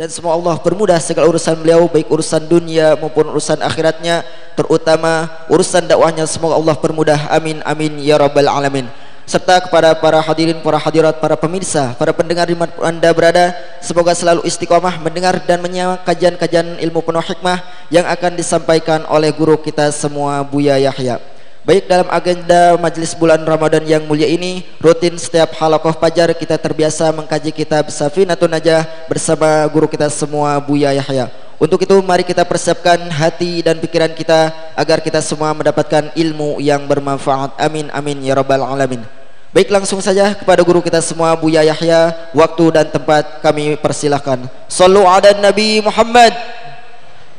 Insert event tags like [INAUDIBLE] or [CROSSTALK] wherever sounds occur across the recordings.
dan semoga Allah permudah segala urusan beliau baik urusan dunia maupun urusan akhiratnya terutama urusan dakwahnya semoga Allah permudah amin amin ya rabbal alamin. Serta kepada para hadirin, para hadirat, para pemirsa, para pendengar di mana anda berada semoga selalu istiqomah mendengar dan menyimak kajian-kajian ilmu penuh hikmah yang akan disampaikan oleh guru kita semua Buya Yahya Baik dalam agenda majlis bulan Ramadan yang mulia ini rutin setiap halakoh kita terbiasa mengkaji kitab Safinatun Najah bersama guru kita semua Buya Yahya. Untuk itu mari kita persiapkan hati dan pikiran kita agar kita semua mendapatkan ilmu yang bermanfaat. Amin amin ya rabbal alamin. Baik langsung saja kepada guru kita semua Buya Yahya waktu dan tempat kami persilahkan. Sallu ala Nabi Muhammad.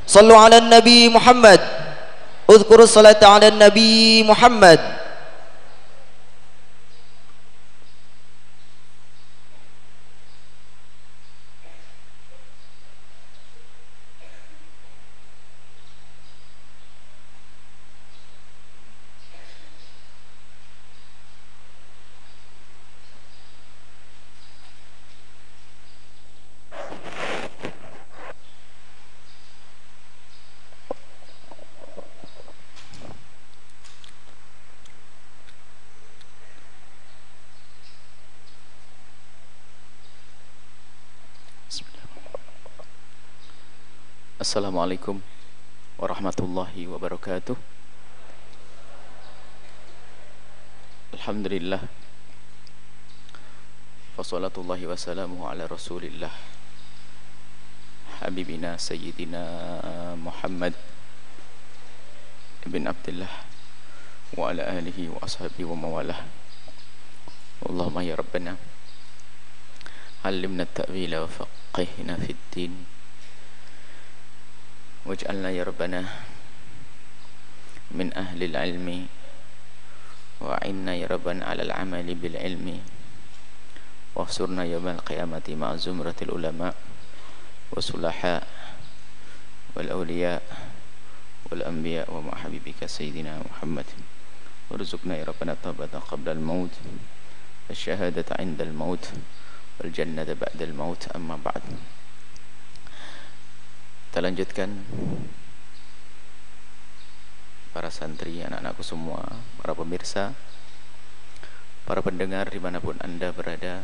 Sallu ala Nabi Muhammad. Udhkuru salata ala Nabi Muhammad. Assalamualaikum warahmatullahi wabarakatuh Alhamdulillah Wassalatullahi wassalamuhu ala rasulillah Habibina Sayyidina Muhammad Ibn Abdullah Wa ala alihi wa ashabihi wa mawalah Allahumma ya Rabbana Alimna ta'wila wa faqihna fid din واجعلنا يا ربنا من أهل العلم. وعنا يا ربنا على العمل بالعلم. واحصرنا يوم القيامة مع زمرة العلماء والصلحاء والأولياء والأنبياء ومع حبيبك سيدنا محمد. وارزقنا يا ربنا التوبة قبل الموت. الشهادة عند الموت والجنة بعد الموت. أما بعد. Kita lanjutkan para santri, anak-anakku semua, para pemirsa, para pendengar di mana pun anda berada.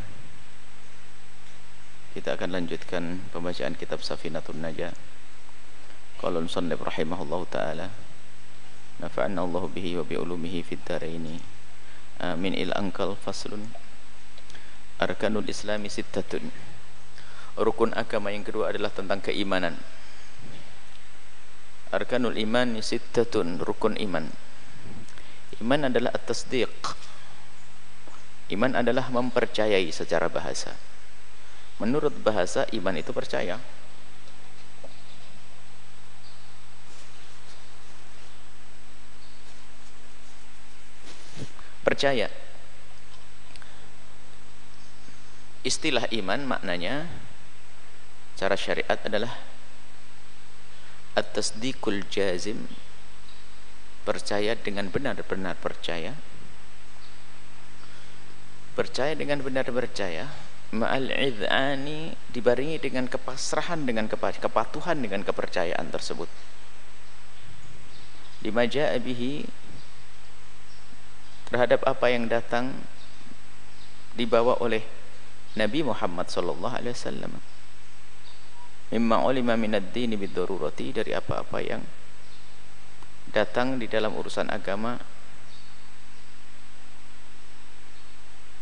Kita akan lanjutkan pembacaan kitab Safinatun Najah. Qala musannif rahimahullah taala. Nafa'anna Allah bihi wa bi ulumihi fid dharaini. Amin il angkal faslun. Arkanul Islami sittatun. Rukun agama yang kedua adalah tentang keimanan. Arkanul iman sittatun rukun iman. Iman adalah at-tasdiq. Iman adalah mempercayai secara bahasa. Menurut bahasa iman itu percaya. Percaya. Istilah iman maknanya cara syariat adalah at-tasdiqul jazim. Percaya dengan benar-benar percaya. Percaya dengan benar percaya. Ma'al idhani dibaringi dengan kepasrahan dengan kepatuhan dengan kepercayaan tersebut. Lima bihi terhadap apa yang datang dibawa oleh Nabi Muhammad sallallahu alaihi wasallam mimma ulima minad dini bidururati dari apa-apa yang datang di dalam urusan agama.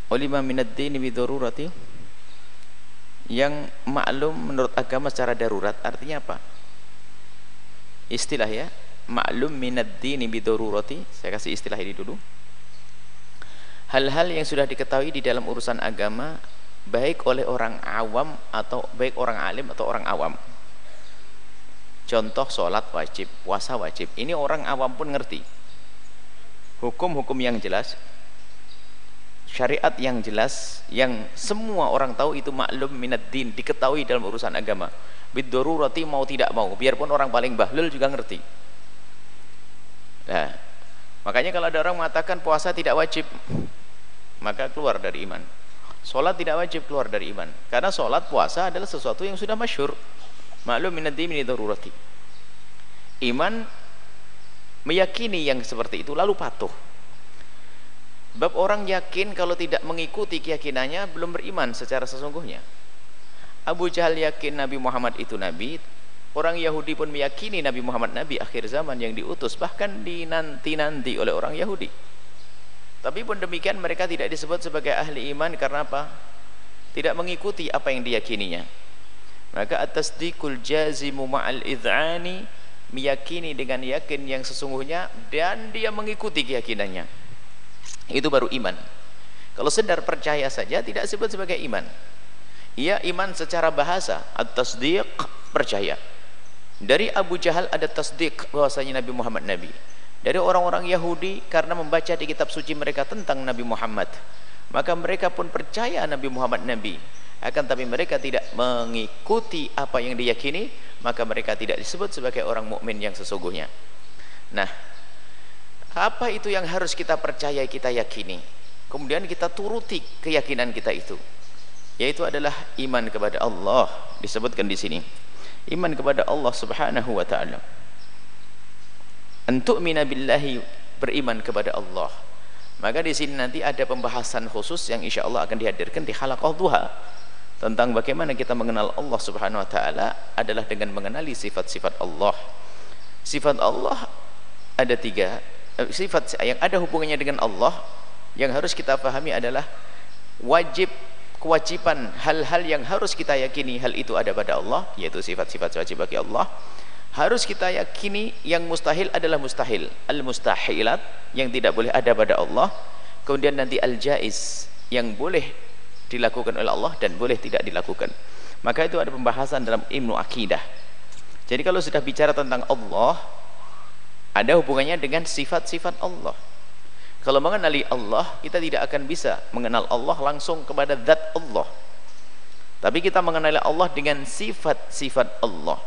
Ulima minad dini bidururati yang maklum menurut agama secara darurat. Artinya apa? Istilah ya maklum minad dini bidururati saya kasih istilah ini dulu. Hal-hal yang sudah diketahui di dalam urusan agama baik oleh orang awam atau baik orang alim atau orang awam. Contoh sholat wajib puasa wajib. Ini orang awam pun ngerti. Hukum-hukum yang jelas syariat yang jelas yang semua orang tahu itu maklum minad din diketahui dalam urusan agama. Bidururati mau tidak mau biarpun orang paling bahlul juga ngerti. Nah makanya kalau ada orang mengatakan puasa tidak wajib maka keluar dari iman Solat tidak wajib keluar dari iman. Karena solat puasa adalah sesuatu yang sudah masyur. Maklum dini darurati. Iman meyakini yang seperti itu lalu patuh. Bab orang yakin kalau tidak mengikuti keyakinannya belum beriman secara sesungguhnya. Abu Jahal yakin Nabi Muhammad itu nabi, orang Yahudi pun meyakini Nabi Muhammad nabi akhir zaman yang diutus bahkan dinanti-nanti oleh orang Yahudi. Tapi pun demikian mereka tidak disebut sebagai ahli iman karena apa? Tidak mengikuti apa yang diyakininya. Maka atas dikul jazimu ma'al idhani meyakini dengan yakin yang sesungguhnya dan dia mengikuti keyakinannya. Itu baru iman. Kalau sedar percaya saja tidak disebut sebagai iman. Ia iman secara bahasa at-tasdiq percaya. Dari Abu Jahal ada tasdiq bahwasanya Nabi Muhammad Nabi dari orang-orang Yahudi karena membaca di kitab suci mereka tentang Nabi Muhammad. Maka mereka pun percaya Nabi Muhammad Nabi. Akan tapi mereka tidak mengikuti apa yang diyakini maka mereka tidak disebut sebagai orang mukmin yang sesungguhnya. Nah apa itu yang harus kita percaya kita yakini? Kemudian kita turuti keyakinan kita itu. Yaitu adalah iman kepada Allah. Disebutkan di sini. Iman kepada Allah Subhanahu wa taala untuk minabillahi beriman kepada Allah. Maka di sini nanti ada pembahasan khusus yang insya Allah akan dihadirkan di halaqah duha. Tentang bagaimana kita mengenal Allah Subhanahu wa taala adalah dengan mengenali sifat-sifat Allah. Sifat Allah ada tiga. Eh, sifat yang ada hubungannya dengan Allah yang harus kita pahami adalah wajib kewajiban hal-hal yang harus kita yakini hal itu ada pada Allah yaitu sifat-sifat wajib bagi Allah harus kita yakini yang mustahil adalah mustahil. Al-mustahilat yang tidak boleh ada pada Allah. Kemudian nanti al-jaiz yang boleh dilakukan oleh Allah dan boleh tidak dilakukan. Maka itu ada pembahasan dalam ilmu akidah. Jadi kalau sudah bicara tentang Allah ada hubungannya dengan sifat-sifat Allah. Kalau mengenali Allah kita tidak akan bisa mengenal Allah langsung kepada zat Allah. Tapi kita mengenali Allah dengan sifat-sifat Allah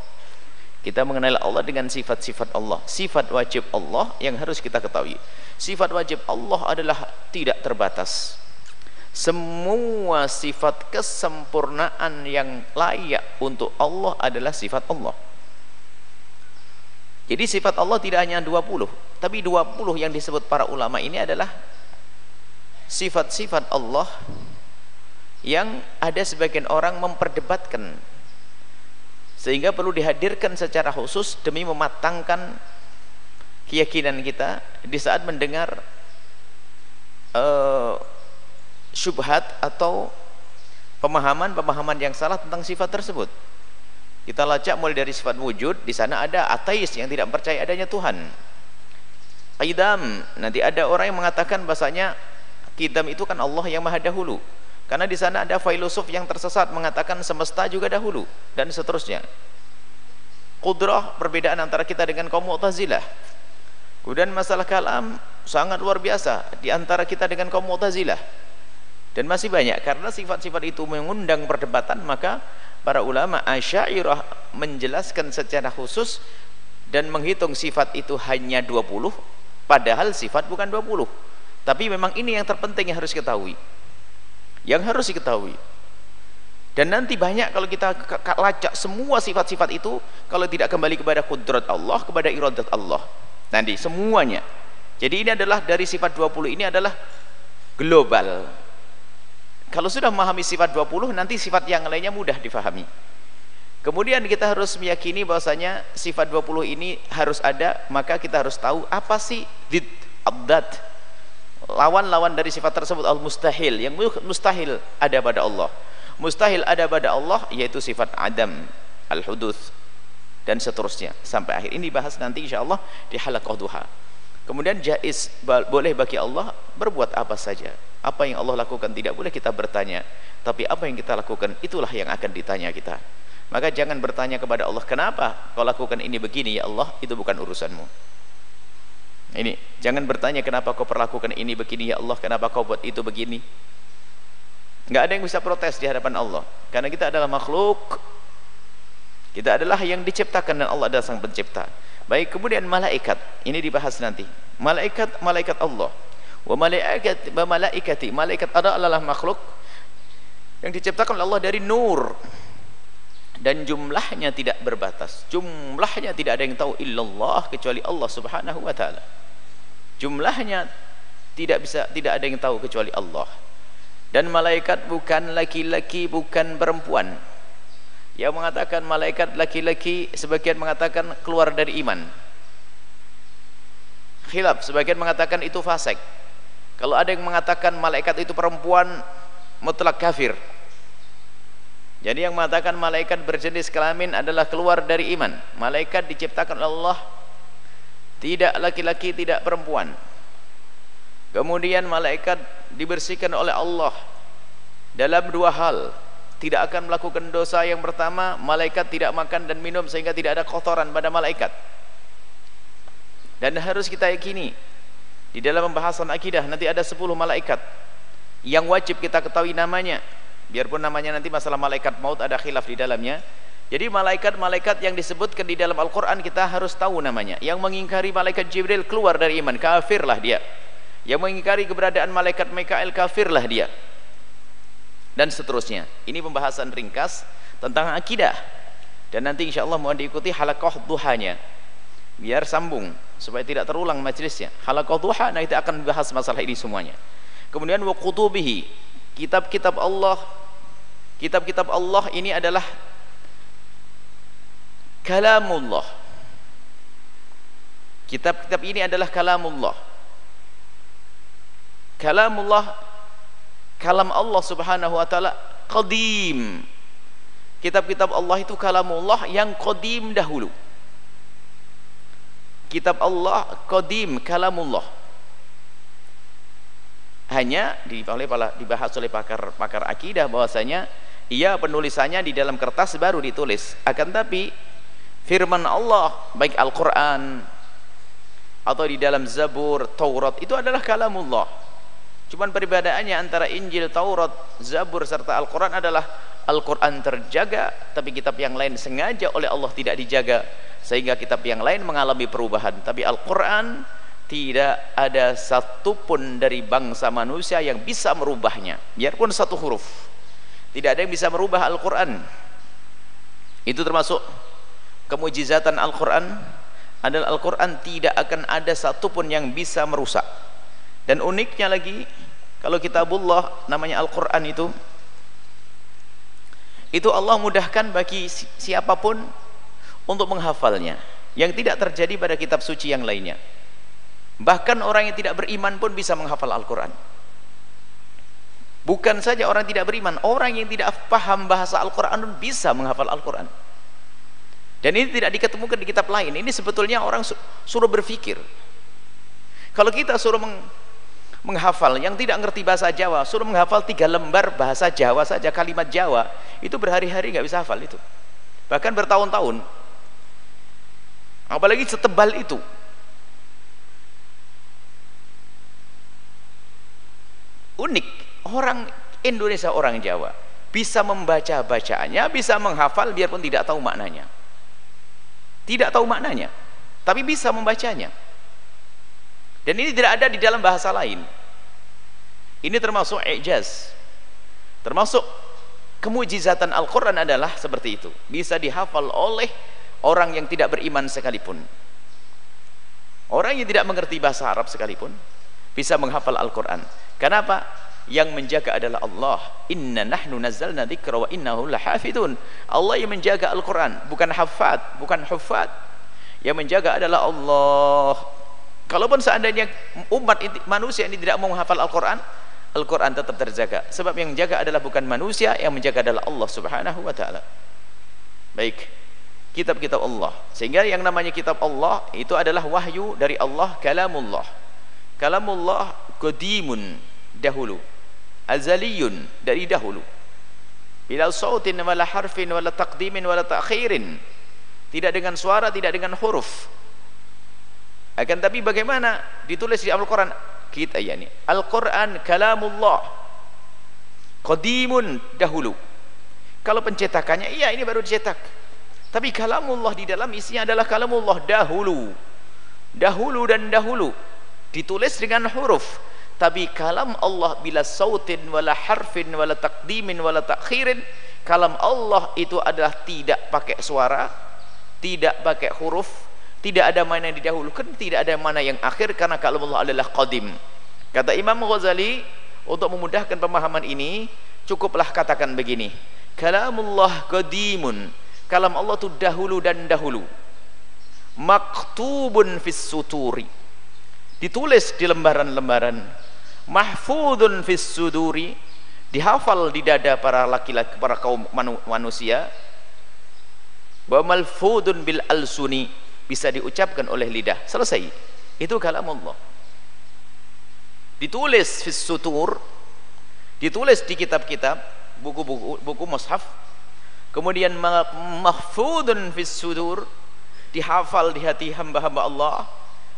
kita mengenali Allah dengan sifat-sifat Allah. Sifat wajib Allah yang harus kita ketahui. Sifat wajib Allah adalah tidak terbatas. Semua sifat kesempurnaan yang layak untuk Allah adalah sifat Allah. Jadi sifat Allah tidak hanya 20 tapi 20 yang disebut para ulama ini adalah sifat-sifat Allah yang ada sebagian orang memperdebatkan sehingga perlu dihadirkan secara khusus demi mematangkan keyakinan kita di saat mendengar uh, syubhat atau pemahaman-pemahaman yang salah tentang sifat tersebut. Kita lacak mulai dari sifat wujud, di sana ada ateis yang tidak percaya adanya Tuhan. Qidam, nanti ada orang yang mengatakan bahasanya Qidam itu kan Allah yang maha dahulu. Karena di sana ada filosof yang tersesat mengatakan semesta juga dahulu dan seterusnya. Qudrah perbedaan antara kita dengan kaum Mu'tazilah. Kemudian masalah kalam sangat luar biasa di antara kita dengan kaum Mu'tazilah dan masih banyak karena sifat-sifat itu mengundang perdebatan maka para ulama asyairah menjelaskan secara khusus dan menghitung sifat itu hanya 20 padahal sifat bukan 20 tapi memang ini yang terpenting yang harus diketahui yang harus diketahui. Dan nanti banyak kalau kita lacak semua sifat-sifat itu kalau tidak kembali kepada kudrat Allah kepada iradat Allah. Nanti semuanya. Jadi ini adalah dari sifat 20 ini adalah global. Kalau sudah memahami sifat 20 nanti sifat yang lainnya mudah difahami. Kemudian kita harus meyakini bahwasanya sifat 20 ini harus ada maka kita harus tahu apa sih did abdad lawan-lawan dari sifat tersebut al-mustahil. Yang mustahil ada pada Allah. Mustahil ada pada Allah yaitu sifat adam al-huduth dan seterusnya. Sampai akhir. Ini bahas nanti insyaallah di halaqah duha. Kemudian jais boleh bagi Allah berbuat apa saja. Apa yang Allah lakukan tidak boleh kita bertanya. Tapi apa yang kita lakukan itulah yang akan ditanya kita. Maka jangan bertanya kepada Allah kenapa kau lakukan ini begini ya Allah? Itu bukan urusanmu ini jangan bertanya kenapa kau perlakukan ini begini? Ya Allah kenapa kau buat itu begini? Nggak ada yang bisa protes di hadapan Allah. Karena kita adalah makhluk. Kita adalah yang diciptakan dan Allah adalah sang pencipta. Baik kemudian malaikat. Ini dibahas nanti. Malaikat malaikat Allah. Wa malaikat wa malaikati. Malaikat adalah makhluk yang diciptakan oleh Allah dari nur. Dan jumlahnya tidak berbatas. Jumlahnya tidak ada yang tahu illallah kecuali Allah subhanahu wa ta'ala jumlahnya tidak bisa tidak ada yang tahu kecuali Allah. Dan malaikat bukan laki-laki bukan perempuan. Yang mengatakan malaikat laki-laki sebagian mengatakan keluar dari iman. Khilaf sebagian mengatakan itu fasik. Kalau ada yang mengatakan malaikat itu perempuan mutlak kafir. Jadi yang mengatakan malaikat berjenis kelamin adalah keluar dari iman. Malaikat diciptakan oleh Allah tidak laki-laki, tidak perempuan. Kemudian malaikat dibersihkan oleh Allah dalam dua hal. Tidak akan melakukan dosa yang pertama, malaikat tidak makan dan minum sehingga tidak ada kotoran pada malaikat. Dan harus kita yakini di dalam pembahasan akidah nanti ada 10 malaikat yang wajib kita ketahui namanya biarpun namanya nanti masalah malaikat maut ada khilaf di dalamnya jadi malaikat-malaikat yang disebutkan di dalam Al-Quran kita harus tahu namanya. Yang mengingkari malaikat Jibril keluar dari iman kafirlah dia. Yang mengingkari keberadaan malaikat Mikael kafirlah dia. Dan seterusnya. Ini pembahasan ringkas tentang akidah. Dan nanti insya Allah mohon diikuti halakoh duhanya. Biar sambung supaya tidak terulang majlisnya. Halakoh duha nah itu akan membahas masalah ini semuanya. Kemudian wa kutubihi kitab-kitab Allah. Kitab-kitab Allah ini adalah kalamullah. Kitab-kitab ini adalah kalamullah. Kalamullah kalam Allah subhanahu wa ta'ala qadim. Kitab-kitab Allah itu kalamullah yang qadim dahulu. Kitab Allah qadim kalamullah. Hanya dibahas oleh pakar pakar akidah bahwasanya ia penulisannya di dalam kertas baru ditulis. Akan tapi firman Allah baik Al-Quran atau di dalam Zabur, Taurat itu adalah kalamullah. Cuman perbedaannya antara Injil, Taurat, Zabur serta Al-Quran adalah Al-Quran terjaga tapi kitab yang lain sengaja oleh Allah tidak dijaga sehingga kitab yang lain mengalami perubahan. Tapi Al-Quran tidak ada satupun dari bangsa manusia yang bisa merubahnya biarpun satu huruf. Tidak ada yang bisa merubah Al-Quran. Itu termasuk kemujizatan Al-Quran adalah Al-Quran tidak akan ada satupun yang bisa merusak. Dan uniknya lagi kalau kitabullah namanya Al-Quran itu itu Allah mudahkan bagi siapa pun untuk menghafalnya. Yang tidak terjadi pada kitab suci yang lainnya. Bahkan orang yang tidak beriman pun bisa menghafal Al-Quran. Bukan saja orang tidak beriman orang yang tidak paham bahasa Al-Quran bisa menghafal Al-Quran dan ini tidak diketemukan di kitab lain. Ini sebetulnya orang suruh berpikir kalau kita suruh meng menghafal yang tidak ngerti bahasa Jawa suruh menghafal tiga lembar bahasa Jawa saja kalimat Jawa itu berhari-hari nggak bisa hafal itu. Bahkan bertahun-tahun. Apalagi setebal itu. Unik. Orang Indonesia orang Jawa bisa membaca bacaannya bisa menghafal biarpun tidak tahu maknanya tidak tahu maknanya tapi bisa membacanya. Dan ini tidak ada di dalam bahasa lain. Ini termasuk ijaz. Termasuk kemujizatan Al-Quran adalah seperti itu. Bisa dihafal oleh orang yang tidak beriman sekalipun. Orang yang tidak mengerti bahasa Arab sekalipun bisa menghafal Al-Quran. Kenapa? Yang menjaga adalah Allah. Inna nahnu nazzalna dzikra wa innahu lahafidun Allah yang menjaga Al-Quran bukan hafad bukan hufad yang menjaga adalah Allah. Kalaupun seandainya umat manusia ini tidak mau menghafal Al-Quran Al-Quran tetap terjaga. Sebab yang menjaga adalah bukan manusia yang menjaga adalah Allah subhanahu wa ta'ala. Baik. Kitab-kitab Allah. Sehingga yang namanya kitab Allah itu adalah wahyu dari Allah kalamullah. Kalamullah qadimun dahulu azaliyun dari dahulu. Bila sautin wala harfin wala taqdimin wala ta'khirin tidak dengan suara tidak dengan huruf. Akan tapi bagaimana ditulis di Al-Quran? Kita ya ini Al-Quran kalamullah qadimun dahulu. Kalau pencetakannya iya ini baru dicetak. Tapi kalamullah di dalam isinya adalah kalamullah dahulu. Dahulu dan dahulu. Ditulis dengan huruf tapi kalam Allah bila sautin wala harfin wala takdimin wala takhirin kalam Allah itu adalah tidak pakai suara tidak pakai huruf tidak ada mana yang didahulukan tidak ada mana yang akhir karena kalam Allah adalah qadim. Kata Imam Ghazali untuk memudahkan pemahaman ini cukuplah katakan begini. Kalamullah qadimun. Kalam Allah itu dahulu dan dahulu. Maktubun fis suturi. Ditulis di lembaran-lembaran mahfudun fis suduri dihafal di dada para laki-laki para kaum manu, manusia. Wa malfudun bil alsuni bisa diucapkan oleh lidah. Selesai. Itu kalam Allah ditulis fis sutur ditulis di kitab-kitab buku-buku buku mushaf. Kemudian mahfudun fis sudur dihafal di hati hamba-hamba Allah.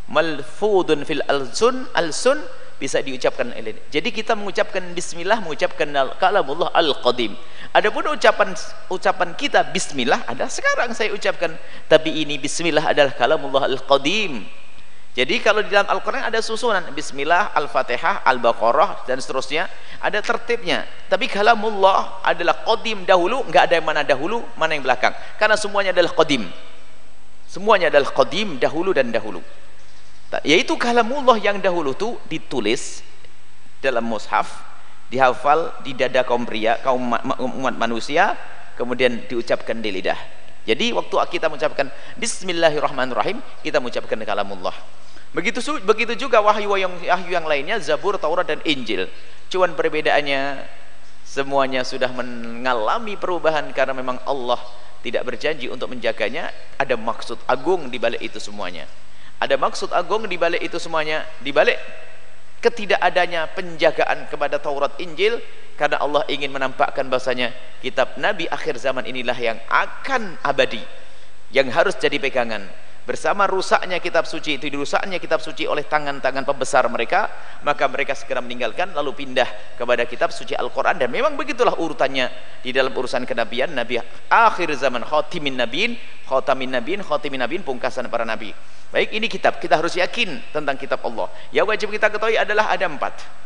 Malfudun fil alsun alsun bisa diucapkan jadi kita mengucapkan bismillah mengucapkan kalamullah al-qadim. Adapun ucapan ucapan kita bismillah ada sekarang saya ucapkan. Tapi ini bismillah adalah kalamullah al-qadim. Jadi kalau di dalam Al-Quran ada susunan Bismillah, Al-Fatihah, Al-Baqarah dan seterusnya ada tertibnya. Tapi kalamullah adalah qadim dahulu enggak ada yang mana dahulu mana yang belakang. Karena semuanya adalah qadim. Semuanya adalah qadim dahulu dan dahulu yaitu kalamullah yang dahulu itu ditulis dalam mushaf dihafal di dada kaum pria kaum umat manusia kemudian diucapkan di lidah. Jadi waktu kita mengucapkan bismillahirrahmanirrahim kita mengucapkan kalamullah. Begitu begitu juga wahyu yang wahyu yang lainnya Zabur Taurat dan Injil. Cuman perbedaannya semuanya sudah mengalami perubahan karena memang Allah tidak berjanji untuk menjaganya. Ada maksud agung di balik itu semuanya ada maksud agung di balik itu semuanya? Di balik ketidakadanya penjagaan kepada Taurat Injil karena Allah ingin menampakkan bahasanya kitab Nabi akhir zaman inilah yang akan abadi yang harus jadi pegangan bersama rusaknya kitab suci itu dirusaknya kitab suci oleh tangan-tangan pembesar mereka maka mereka segera meninggalkan lalu pindah kepada kitab suci Al-Quran. Dan memang begitulah urutannya di dalam urusan kenabian Nabi akhir zaman khatimin nabiin khatamin nabiin khatimin nabiin pungkasan para nabi. Baik ini kitab. Kita harus yakin tentang kitab Allah. Yang wajib kita ketahui adalah ada empat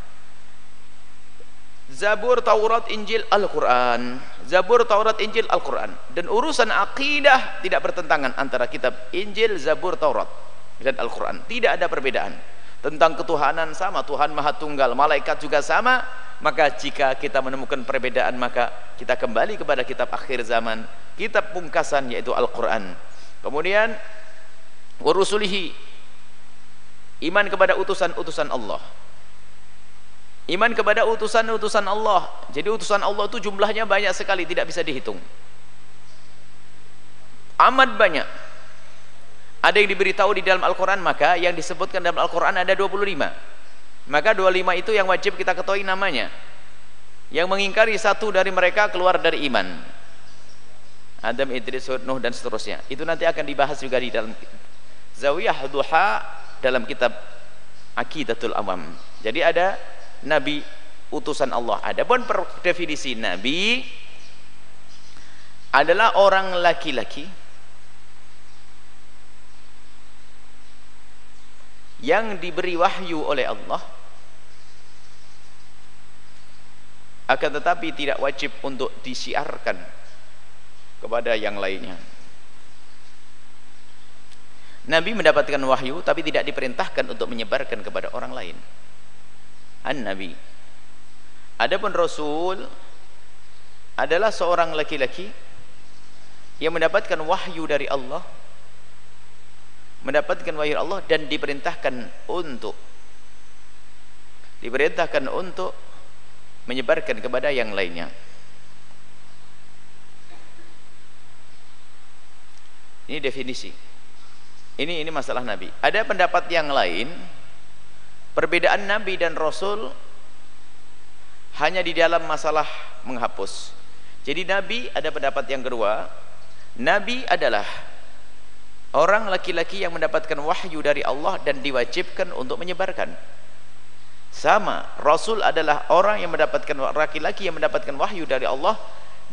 Zabur, Taurat, Injil, Al-Quran. Zabur, Taurat, Injil, Al-Quran. Dan urusan akidah tidak bertentangan antara kitab Injil, Zabur, Taurat dan Al-Quran. Tidak ada perbedaan. Tentang ketuhanan sama Tuhan Maha Tunggal. Malaikat juga sama. Maka jika kita menemukan perbedaan maka kita kembali kepada kitab akhir zaman. Kitab pungkasan yaitu Al-Quran. Kemudian warusulihi. Iman kepada utusan-utusan Allah iman kepada utusan-utusan Allah. Jadi utusan Allah itu jumlahnya banyak sekali tidak bisa dihitung. Amat banyak. Ada yang diberitahu di dalam Al-Quran maka yang disebutkan dalam Al-Quran ada 25 maka 25 itu yang wajib kita ketahui namanya. Yang mengingkari satu dari mereka keluar dari iman. Adam, Idris, Hud, Nuh dan seterusnya. Itu nanti akan dibahas juga di dalam Zawiyah Duha dalam kitab Akidatul Awam. Jadi ada nabi utusan Allah adapun per definisi nabi adalah orang laki-laki yang diberi wahyu oleh Allah. Akan tetapi tidak wajib untuk disiarkan kepada yang lainnya. Nabi mendapatkan wahyu tapi tidak diperintahkan untuk menyebarkan kepada orang lain an-nabi. Adapun rasul adalah seorang laki-laki yang mendapatkan wahyu dari Allah mendapatkan wahyu Allah dan diperintahkan untuk diperintahkan untuk menyebarkan kepada yang lainnya. Ini definisi. Ini ini masalah nabi. Ada pendapat yang lain perbedaan Nabi dan Rasul hanya di dalam masalah menghapus. Jadi Nabi ada pendapat yang kedua. Nabi adalah orang laki-laki yang mendapatkan wahyu dari Allah dan diwajibkan untuk menyebarkan. Sama Rasul adalah orang yang mendapatkan laki-laki yang mendapatkan wahyu dari Allah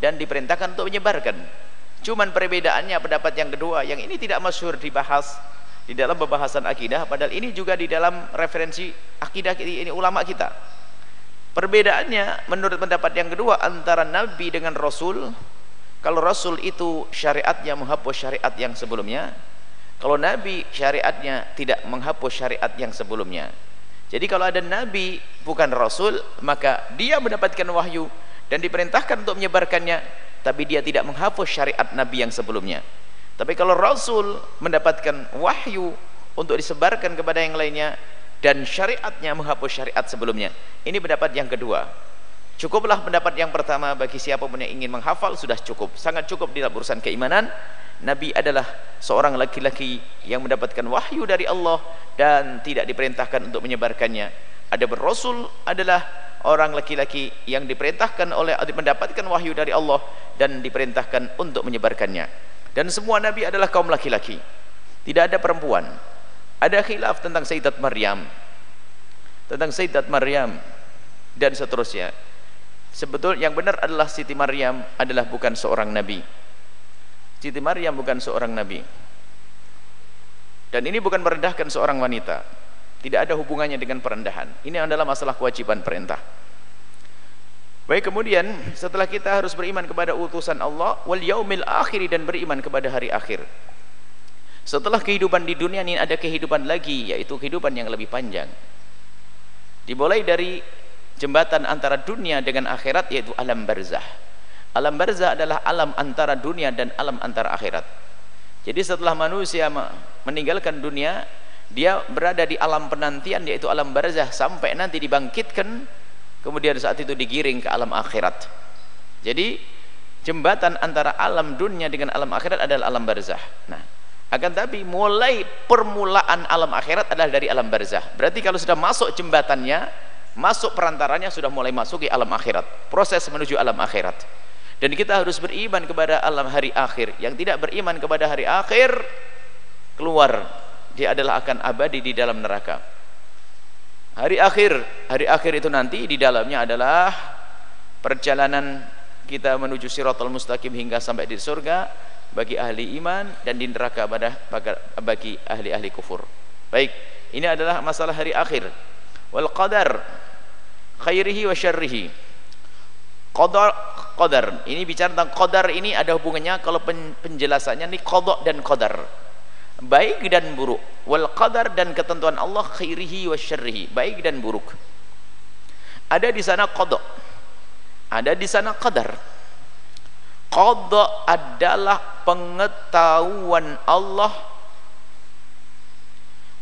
dan diperintahkan untuk menyebarkan. Cuman perbedaannya pendapat yang kedua yang ini tidak masyhur dibahas di dalam pembahasan akidah padahal ini juga di dalam referensi akidah ini ulama kita. Perbedaannya menurut pendapat yang kedua antara nabi dengan rasul kalau rasul itu syariatnya menghapus syariat yang sebelumnya kalau nabi syariatnya tidak menghapus syariat yang sebelumnya. Jadi kalau ada nabi bukan rasul maka dia mendapatkan wahyu dan diperintahkan untuk menyebarkannya tapi dia tidak menghapus syariat nabi yang sebelumnya tapi kalau Rasul mendapatkan wahyu untuk disebarkan kepada yang lainnya dan syariatnya menghapus syariat sebelumnya. Ini pendapat yang kedua. Cukuplah pendapat yang pertama bagi siapa pun yang ingin menghafal sudah cukup. Sangat cukup di urusan keimanan. Nabi adalah seorang laki-laki yang mendapatkan wahyu dari Allah dan tidak diperintahkan untuk menyebarkannya. Ada berasul adalah orang laki-laki yang diperintahkan oleh mendapatkan wahyu dari Allah dan diperintahkan untuk menyebarkannya dan semua nabi adalah kaum laki-laki. Tidak ada perempuan. Ada khilaf tentang Sayyidat Maryam. Tentang Sayyidat Maryam dan seterusnya. Sebetul yang benar adalah Siti Maryam adalah bukan seorang nabi. Siti Maryam bukan seorang nabi. Dan ini bukan merendahkan seorang wanita. Tidak ada hubungannya dengan perendahan. Ini adalah masalah kewajiban perintah Baik kemudian setelah kita harus beriman kepada utusan Allah wal yaumil akhir dan beriman kepada hari akhir. Setelah kehidupan di dunia ini ada kehidupan lagi yaitu kehidupan yang lebih panjang. Dimulai dari jembatan antara dunia dengan akhirat yaitu alam barzah. Alam barzah adalah alam antara dunia dan alam antara akhirat. Jadi setelah manusia meninggalkan dunia, dia berada di alam penantian yaitu alam barzah sampai nanti dibangkitkan kemudian saat itu digiring ke alam akhirat. Jadi jembatan antara alam dunia dengan alam akhirat adalah alam barzah. Nah akan tapi mulai permulaan alam akhirat adalah dari alam barzah. Berarti kalau sudah masuk jembatannya masuk perantaranya sudah mulai masuk ke alam akhirat. Proses menuju alam akhirat. Dan kita harus beriman kepada alam hari akhir. Yang tidak beriman kepada hari akhir keluar. Dia adalah akan abadi di dalam neraka hari akhir. Hari akhir itu nanti di dalamnya adalah perjalanan kita menuju siratal mustaqim hingga sampai di surga bagi ahli iman dan di neraka bagi ahli-ahli kufur. Baik ini adalah masalah hari akhir. Wal qadar khairihi wa syarrihi. Qadar qadar. Ini bicara tentang qadar ini ada hubungannya kalau penjelasannya ini qada dan qadar baik dan buruk. Wal qadar dan ketentuan Allah khairihi wa syarrihi. Baik dan buruk. Ada di sana qada ada di sana qadar. Qada adalah pengetahuan Allah.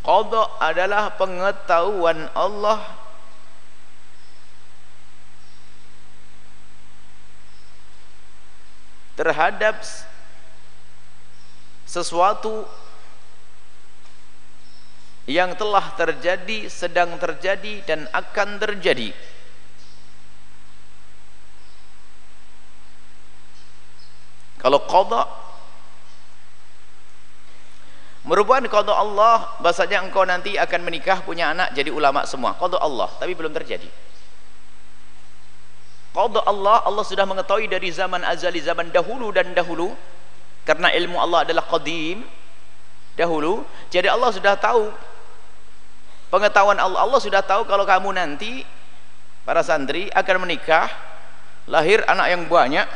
Qada adalah pengetahuan Allah. Terhadap sesuatu yang telah terjadi, sedang terjadi dan akan terjadi. Kalau qada merupakan qada Allah, bahasanya engkau nanti akan menikah punya anak jadi ulama semua. Qada Allah, tapi belum terjadi. Qada Allah, Allah sudah mengetahui dari zaman azali, zaman dahulu dan dahulu karena ilmu Allah adalah qadim dahulu. Jadi Allah sudah tahu pengetahuan Allah. Allah sudah tahu kalau kamu nanti para santri akan menikah lahir anak yang banyak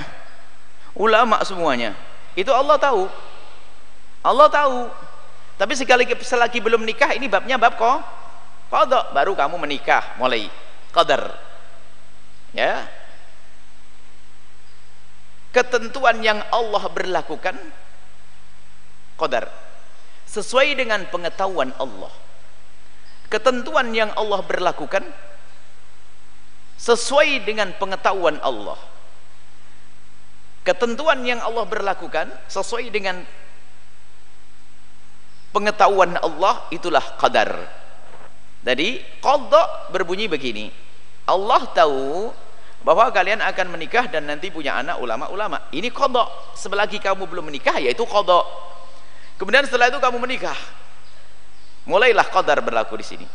ulama semuanya. Itu Allah tahu. Allah tahu. Tapi sekali selagi belum nikah ini babnya bab kok kodok. Baru kamu menikah mulai qadar. Ya. Ketentuan yang Allah berlakukan qadar. Sesuai dengan pengetahuan Allah ketentuan yang Allah berlakukan sesuai dengan pengetahuan Allah. Ketentuan yang Allah berlakukan sesuai dengan pengetahuan Allah itulah qadar. Jadi qadha berbunyi begini Allah tahu bahwa kalian akan menikah dan nanti punya anak ulama-ulama. Ini qadha. Selagi kamu belum menikah yaitu qadha. Kemudian setelah itu kamu menikah mulailah qadar berlaku di sini.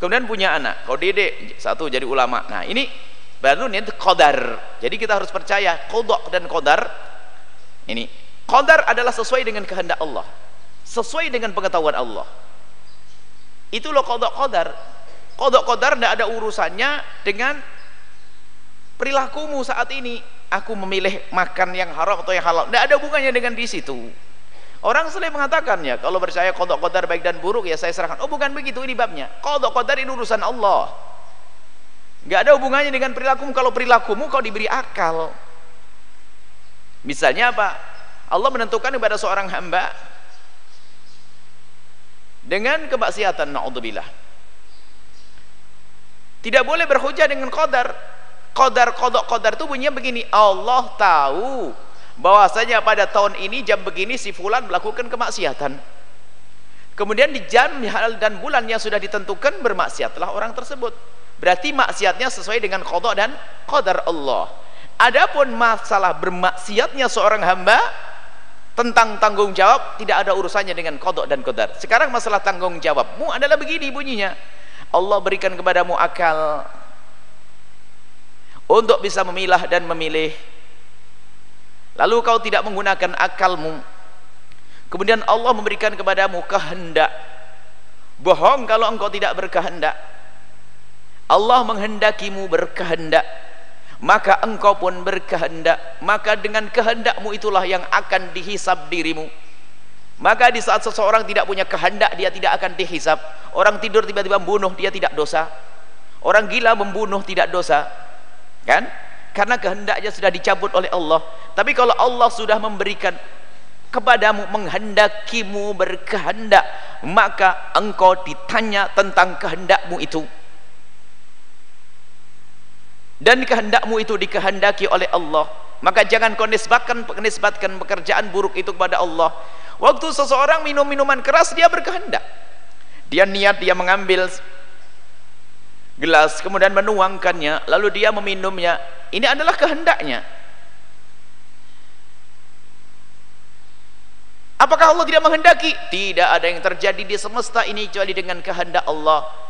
Kemudian punya anak kau dede satu jadi ulama. Nah ini baru ini qadar. Jadi kita harus percaya kodok dan qadar. Ini qadar adalah sesuai dengan kehendak Allah. Sesuai dengan pengetahuan Allah. Itu loh kodok kodar kodok kodar tidak ada urusannya dengan perilakumu saat ini. Aku memilih makan yang haram atau yang halal. Tidak ada hubungannya dengan di situ orang selain mengatakannya kalau percaya kodok kodar baik dan buruk ya saya serahkan. Oh bukan begitu ini babnya. Kodok kodar ini urusan Allah. Nggak ada hubungannya dengan perilakumu. Kalau perilakumu kau diberi akal. Misalnya apa? Allah menentukan kepada seorang hamba dengan kemaksiatan naudzubillah. Tidak boleh berhujah dengan qadar qadar kodok qadar itu bunyinya begini Allah tahu bahwasanya pada tahun ini jam begini si fulan melakukan kemaksiatan. Kemudian di jam dan bulan yang sudah ditentukan bermaksiatlah orang tersebut. Berarti maksiatnya sesuai dengan kodok dan qadar Allah. Adapun masalah bermaksiatnya seorang hamba tentang tanggung jawab tidak ada urusannya dengan kodok dan qadar. Sekarang masalah tanggung jawabmu adalah begini bunyinya. Allah berikan kepadamu akal untuk bisa memilah dan memilih lalu kau tidak menggunakan akalmu. Kemudian Allah memberikan kepadamu kehendak. Bohong kalau engkau tidak berkehendak. Allah menghendakimu berkehendak. Maka engkau pun berkehendak. Maka dengan kehendakmu itulah yang akan dihisab dirimu. Maka di saat seseorang tidak punya kehendak dia tidak akan dihisab. Orang tidur tiba-tiba membunuh dia tidak dosa. Orang gila membunuh tidak dosa. Kan karena kehendaknya sudah dicabut oleh Allah. Tapi kalau Allah sudah memberikan kepadamu menghendakimu berkehendak maka engkau ditanya tentang kehendakmu itu. Dan kehendakmu itu dikehendaki oleh Allah. Maka jangan kau nisbatkan, nisbatkan pekerjaan buruk itu kepada Allah. Waktu seseorang minum minuman keras dia berkehendak. Dia niat dia mengambil gelas kemudian menuangkannya lalu dia meminumnya ini adalah kehendaknya apakah Allah tidak menghendaki? tidak ada yang terjadi di semesta ini kecuali dengan kehendak Allah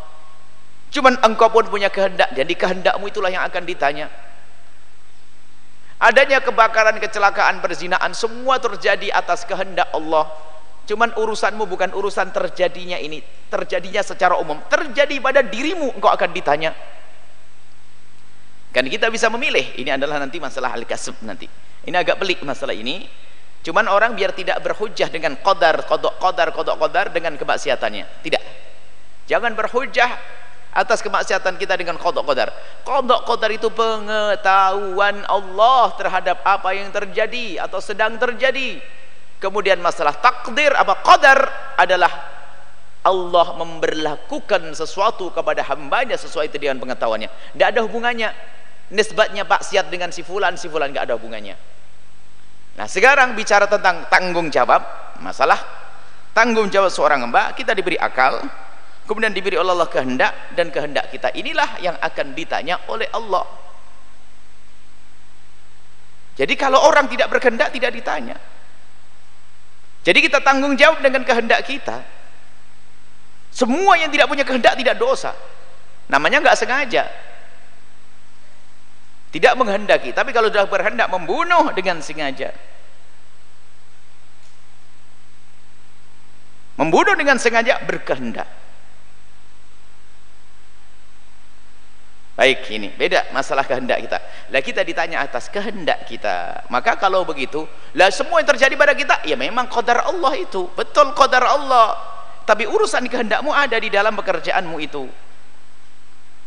Cuman engkau pun punya kehendak jadi kehendakmu itulah yang akan ditanya. Adanya kebakaran, kecelakaan, perzinaan semua terjadi atas kehendak Allah. Cuman urusanmu bukan urusan terjadinya ini, terjadinya secara umum. Terjadi pada dirimu engkau akan ditanya. Kan kita bisa memilih. Ini adalah nanti masalah al-kasb nanti. Ini agak pelik masalah ini. Cuman orang biar tidak berhujah dengan qadar, kodok qadar, kodok qadar dengan kemaksiatannya. Tidak. Jangan berhujah atas kemaksiatan kita dengan kodok kodar kodok kodar itu pengetahuan Allah terhadap apa yang terjadi atau sedang terjadi kemudian masalah takdir apa kodar adalah Allah memberlakukan sesuatu kepada hambanya sesuai dengan pengetahuannya. Tidak ada hubungannya. Nisbatnya maksiat dengan si fulan si fulan tidak ada hubungannya. Nah sekarang bicara tentang tanggung jawab masalah tanggung jawab seorang hamba kita diberi akal kemudian diberi oleh Allah kehendak dan kehendak kita inilah yang akan ditanya oleh Allah. Jadi kalau orang tidak berkehendak tidak ditanya jadi kita tanggung jawab dengan kehendak kita. Semua yang tidak punya kehendak tidak dosa. Namanya nggak sengaja. Tidak menghendaki. Tapi kalau sudah berhendak membunuh dengan sengaja. Membunuh dengan sengaja berkehendak baik ini beda masalah kehendak kita. Lah kita ditanya atas kehendak kita. Maka kalau begitu lah semua yang terjadi pada kita ya memang qadar Allah itu. Betul qadar Allah. Tapi urusan kehendakmu ada di dalam pekerjaanmu itu.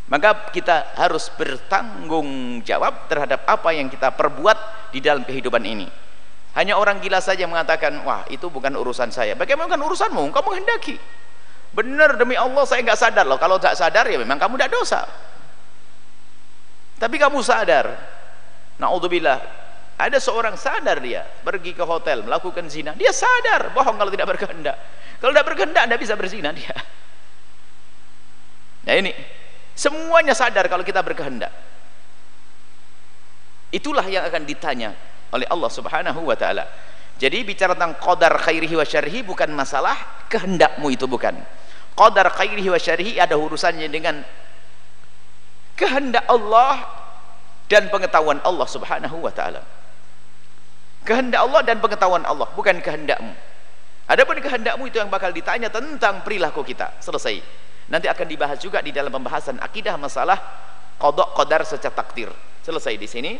Maka kita harus bertanggung jawab terhadap apa yang kita perbuat di dalam kehidupan ini. Hanya orang gila saja mengatakan wah itu bukan urusan saya. Bagaimana bukan urusanmu? Kamu menghendaki benar demi Allah saya nggak sadar loh. Kalau tak sadar ya memang kamu tidak dosa tapi kamu sadar. Naudzubillah. Ada seorang sadar dia pergi ke hotel melakukan zina. Dia sadar bohong kalau tidak berkehendak. Kalau tidak berkehendak tidak bisa berzina dia. Nah ini. Semuanya sadar kalau kita berkehendak. Itulah yang akan ditanya oleh Allah subhanahu wa ta'ala. Jadi bicara tentang qadar khairihi wa syarihi bukan masalah kehendakmu itu bukan. Qadar khairihi wa syarihi ada urusannya dengan kehendak Allah dan pengetahuan Allah subhanahu wa ta'ala. Kehendak Allah dan pengetahuan Allah bukan kehendakmu. Adapun kehendakmu itu yang bakal ditanya tentang perilaku kita. Selesai. Nanti akan dibahas juga di dalam pembahasan akidah masalah kodok kodar secara takdir. Selesai di sini.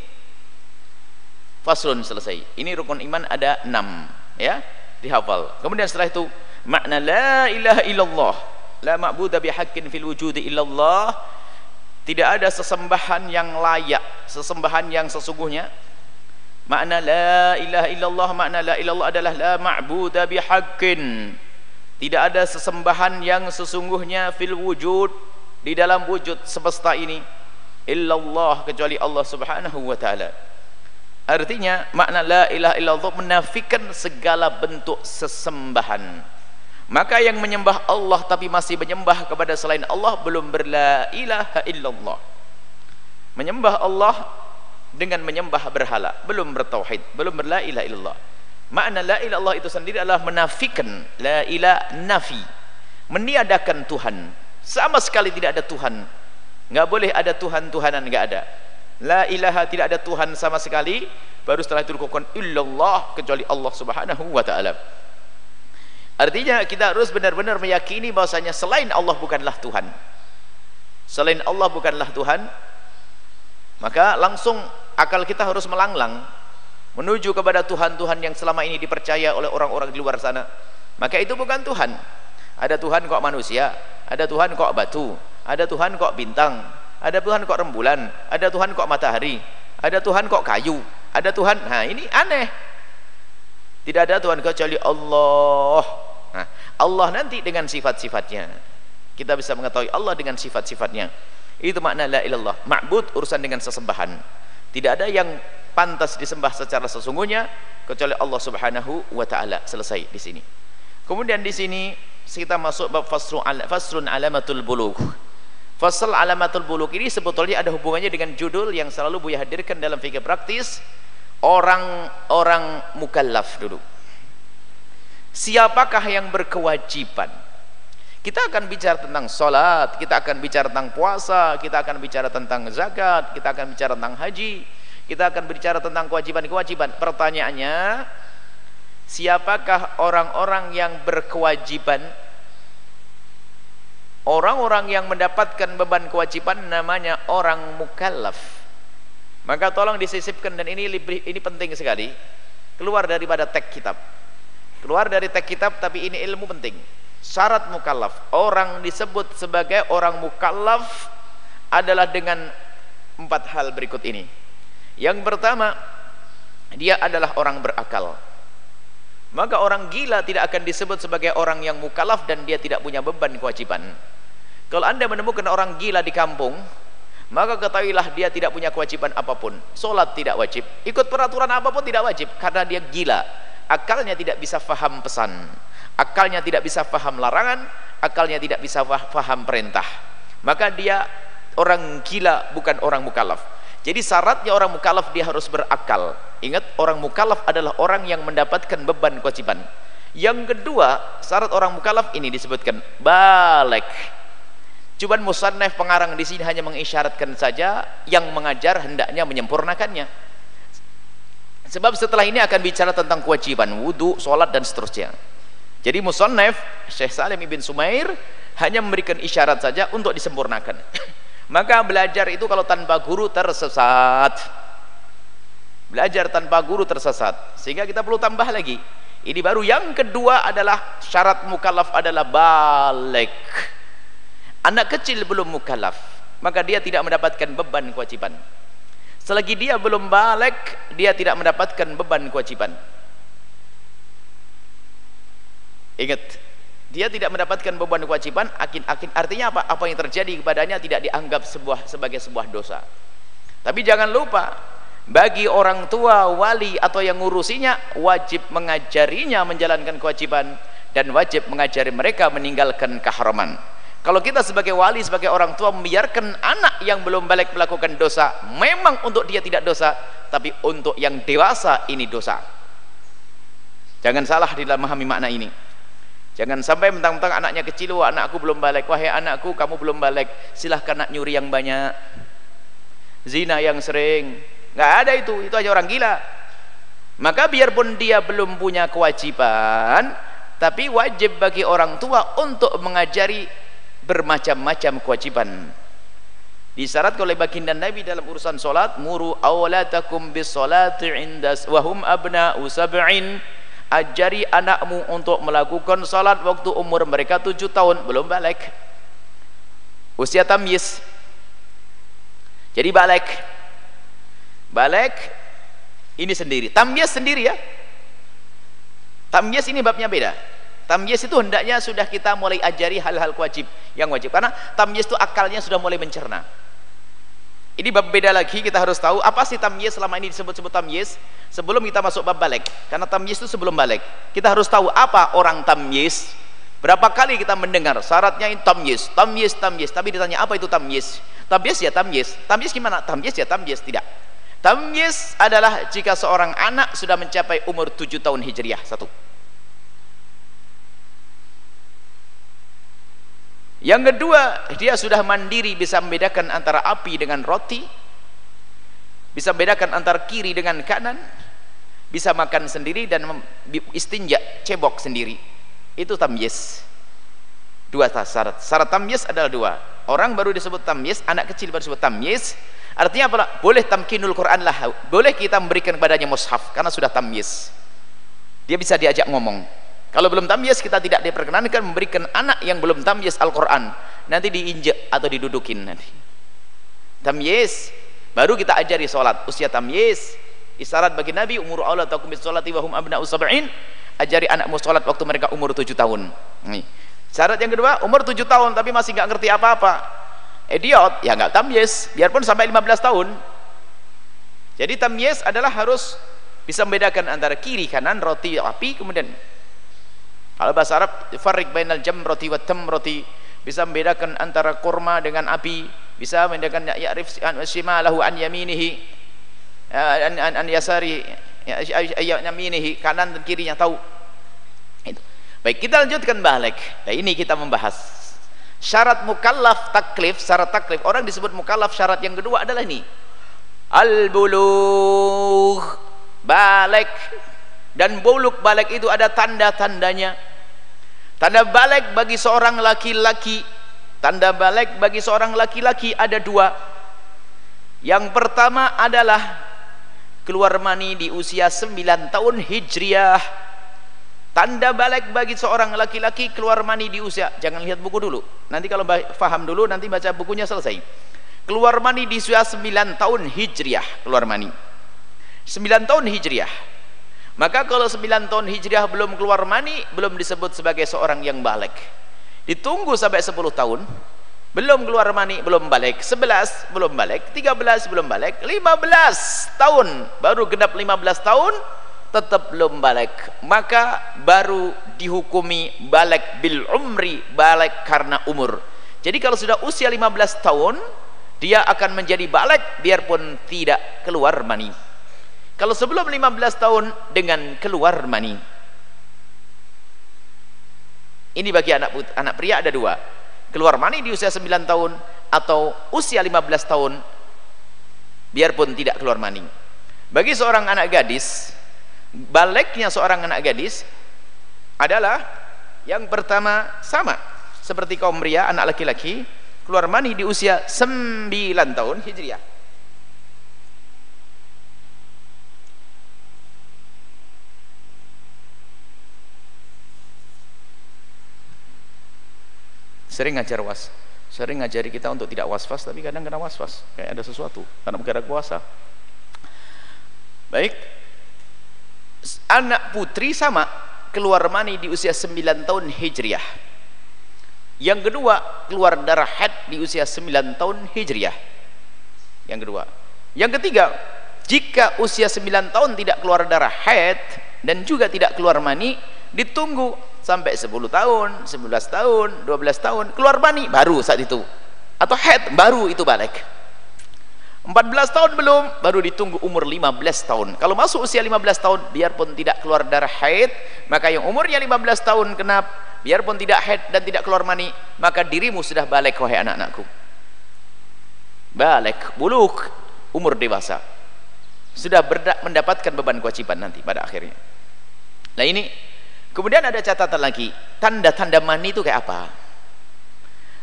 Faslun selesai. Ini rukun iman ada enam ya dihafal. Kemudian setelah itu makna la ilaha illallah la ma'budu bihaqqin fil wujudi illallah tidak ada sesembahan yang layak sesembahan yang sesungguhnya. Makna la ilaha illallah makna la ilallah adalah la ma'budu bihaqqin. Tidak ada sesembahan yang sesungguhnya fil wujud di dalam wujud semesta ini illallah kecuali Allah Subhanahu wa taala. Artinya makna la ilaha illallah menafikan segala bentuk sesembahan maka yang menyembah Allah tapi masih menyembah kepada selain Allah belum berla ilaha illallah. Menyembah Allah dengan menyembah berhala belum bertauhid belum berla ilaha illallah. Makna la ilaha illallah itu sendiri adalah menafikan la ilaha nafi meniadakan Tuhan. Sama sekali tidak ada Tuhan. Nggak boleh ada Tuhan-Tuhanan nggak ada. La ilaha tidak ada Tuhan sama sekali. Baru setelah itu dikukuhkan illallah kecuali Allah subhanahu wa ta'ala artinya kita harus benar-benar meyakini bahwasanya selain Allah bukanlah Tuhan. Selain Allah bukanlah Tuhan maka langsung akal kita harus melanglang menuju kepada Tuhan-Tuhan yang selama ini dipercaya oleh orang-orang di luar sana. Maka itu bukan Tuhan. Ada Tuhan kok manusia ada Tuhan kok batu ada Tuhan kok bintang ada Tuhan kok rembulan ada Tuhan kok matahari ada Tuhan kok kayu ada Tuhan. Nah ini aneh. Tidak ada Tuhan kecuali Allah nah, Allah nanti dengan sifat-sifatnya. Kita bisa mengetahui Allah dengan sifat-sifatnya. Itu makna la ilallah. Ma'bud urusan dengan sesembahan. Tidak ada yang pantas disembah secara sesungguhnya kecuali Allah Subhanahu wa taala. Selesai di sini. Kemudian di sini kita masuk bab fasrun alamatul bulugh. Fasal alamatul buluk ini sebetulnya ada hubungannya dengan judul yang selalu Buya hadirkan dalam fikih praktis. Orang-orang mukallaf dulu. Siapakah yang berkewajiban? Kita akan bicara tentang sholat, kita akan bicara tentang puasa, kita akan bicara tentang zakat, kita akan bicara tentang haji, kita akan bicara tentang kewajiban-kewajiban. Pertanyaannya, siapakah orang-orang yang berkewajiban orang-orang yang mendapatkan beban kewajiban namanya orang mukallaf maka tolong disisipkan dan ini ini penting sekali keluar daripada teks kitab keluar dari teks kitab tapi ini ilmu penting. Syarat mukallaf. Orang disebut sebagai orang mukallaf adalah dengan empat hal berikut ini. Yang pertama dia adalah orang berakal. Maka orang gila tidak akan disebut sebagai orang yang mukallaf dan dia tidak punya beban kewajiban. Kalau anda menemukan orang gila di kampung, maka ketahuilah dia tidak punya kewajiban apa pun. Solat tidak wajib, ikut peraturan apa pun tidak wajib karena dia gila. Akalnya tidak bisa faham pesan, akalnya tidak bisa faham larangan, akalnya tidak bisa faham perintah. Maka dia orang gila bukan orang mukallaf. Jadi syaratnya orang mukallaf dia harus berakal. Ingat orang mukallaf adalah orang yang mendapatkan beban kewajiban. Yang kedua, syarat orang mukallaf ini disebutkan balik Cuman musannaf pengarang di sini hanya mengisyaratkan saja yang mengajar hendaknya menyempurnakannya. Sebab setelah ini akan bicara tentang kewajiban wudu, sholat dan seterusnya. Jadi musannaf Syekh Salim ibn Sumair hanya memberikan isyarat saja untuk disempurnakan. [LAUGHS] Maka belajar itu kalau tanpa guru tersesat. Belajar tanpa guru tersesat. Sehingga kita perlu tambah lagi. Ini baru yang kedua adalah syarat mukallaf adalah balik anak kecil belum mukallaf maka dia tidak mendapatkan beban kewajiban selagi dia belum balik dia tidak mendapatkan beban kewajiban. Ingat dia tidak mendapatkan beban kewajiban akin akin artinya apa? Apa yang terjadi kepadanya tidak dianggap sebuah sebagai sebuah dosa. Tapi jangan lupa bagi orang tua wali atau yang ngurusinya wajib mengajarinya menjalankan kewajiban dan wajib mengajari mereka meninggalkan keharaman kalau kita sebagai wali, sebagai orang tua membiarkan anak yang belum balik melakukan dosa, memang untuk dia tidak dosa, tapi untuk yang dewasa ini dosa. Jangan salah di dalam memahami makna ini. Jangan sampai mentang-mentang anaknya kecil, wah anakku belum balik, wahai anakku kamu belum balik, silahkan nak nyuri yang banyak, zina yang sering, nggak ada itu, itu aja orang gila. Maka biarpun dia belum punya kewajiban, tapi wajib bagi orang tua untuk mengajari bermacam-macam kewajiban. Disyarat oleh baginda Nabi dalam urusan solat muru awlatakum bis salati inda wahum abna'u sab'in. Ajari anakmu untuk melakukan salat waktu umur mereka tujuh tahun belum balik. Usia tamyiz jadi balik. Balik ini sendiri. Tamyiz sendiri ya. Tamyiz ini babnya beda tamyiz itu hendaknya sudah kita mulai ajari hal-hal wajib yang wajib. Karena tamyiz itu akalnya sudah mulai mencerna. Ini bab beda lagi kita harus tahu apa sih tamyiz selama ini disebut-sebut tamyiz sebelum kita masuk bab balik. Karena tamyiz itu sebelum balik. Kita harus tahu apa orang tamyiz berapa kali kita mendengar syaratnya ini tamyiz tamyiz tamyiz. Tapi ditanya apa itu tamyiz? Tamyiz ya tamyiz. Tamyiz gimana? Tamyiz ya tamyiz tidak. Tamyiz adalah jika seorang anak sudah mencapai umur 7 tahun hijriah satu yang kedua dia sudah mandiri bisa membedakan antara api dengan roti bisa membedakan antara kiri dengan kanan bisa makan sendiri dan istinja cebok sendiri. Itu tamyiz. Dua syarat. Syarat tamyiz adalah dua. Orang baru disebut tamyiz anak kecil baru disebut tamyiz. Artinya apa? Boleh tamkinul Quran lah. Boleh kita memberikan kepadanya mushaf karena sudah tamyiz. Dia bisa diajak ngomong kalau belum tamyiz kita tidak diperkenankan memberikan anak yang belum tamyiz Al-Qur'an. Nanti diinjek atau didudukin nanti. Tamyiz baru kita ajari salat usia tamyiz. Isyarat bagi Nabi umur Allah takum bis salati wa hum abna'u sab'in. Ajari anakmu salat waktu mereka umur 7 tahun. Nih. Syarat yang kedua, umur 7 tahun tapi masih nggak ngerti apa-apa. Idiot, ya nggak tamyiz, biarpun sampai 15 tahun. Jadi tamyiz adalah harus bisa membedakan antara kiri kanan roti api kemudian kalau bahasa Arab farik bainal jamrati wa tamrati. Bisa membedakan antara kurma dengan api bisa membedakan ya'rif shimalahu an yaminihi an an, an yasari yaminihi kanan dan kirinya tahu. Itu. Baik kita lanjutkan balik. Nah ini kita membahas. Syarat mukallaf taklif syarat taklif. Orang disebut mukallaf syarat yang kedua adalah ini. Al bulugh balik. Dan buluk balik itu ada tanda-tandanya tanda balik bagi seorang laki-laki. Tanda balik bagi seorang laki-laki ada dua. Yang pertama adalah keluar mani di usia 9 tahun hijriah. Tanda balik bagi seorang laki-laki keluar mani di usia jangan lihat buku dulu. Nanti kalau faham dulu nanti baca bukunya selesai. Keluar mani di usia 9 tahun hijriah keluar mani. 9 tahun hijriah maka kalau 9 tahun hijriah belum keluar mani belum disebut sebagai seorang yang balik. Ditunggu sampai 10 tahun belum keluar mani belum balik. 11 belum balik. 13 belum balik. 15 tahun baru genap 15 tahun tetap belum balik. Maka baru dihukumi balik bil umri balik karena umur. Jadi kalau sudah usia 15 tahun dia akan menjadi balik biarpun tidak keluar mani kalau sebelum 15 tahun dengan keluar mani. Ini bagi anak anak pria ada dua. Keluar mani di usia 9 tahun atau usia 15 tahun biarpun tidak keluar mani. Bagi seorang anak gadis baliknya seorang anak gadis adalah yang pertama sama seperti kaum pria anak laki-laki keluar mani di usia 9 tahun hijriah sering ngajar was sering ngajari kita untuk tidak was-was tapi kadang kena was-was kayak ada sesuatu karena gara puasa baik. Anak putri sama keluar mani di usia 9 tahun hijriah. Yang kedua keluar darah haid di usia 9 tahun hijriah. Yang kedua. Yang ketiga jika usia 9 tahun tidak keluar darah haid dan juga tidak keluar mani ditunggu sampai 10 tahun 11 tahun 12 tahun keluar mani baru saat itu. Atau head baru itu balik. 14 tahun belum baru ditunggu umur 15 tahun. Kalau masuk usia 15 tahun biarpun tidak keluar darah haid maka yang umurnya 15 tahun kenap biarpun tidak haid dan tidak keluar mani maka dirimu sudah balik wahai anak-anakku. Balik buluk umur dewasa. Sudah mendapatkan beban kewajiban nanti pada akhirnya nah ini kemudian ada catatan lagi. Tanda-tanda mani itu kayak apa?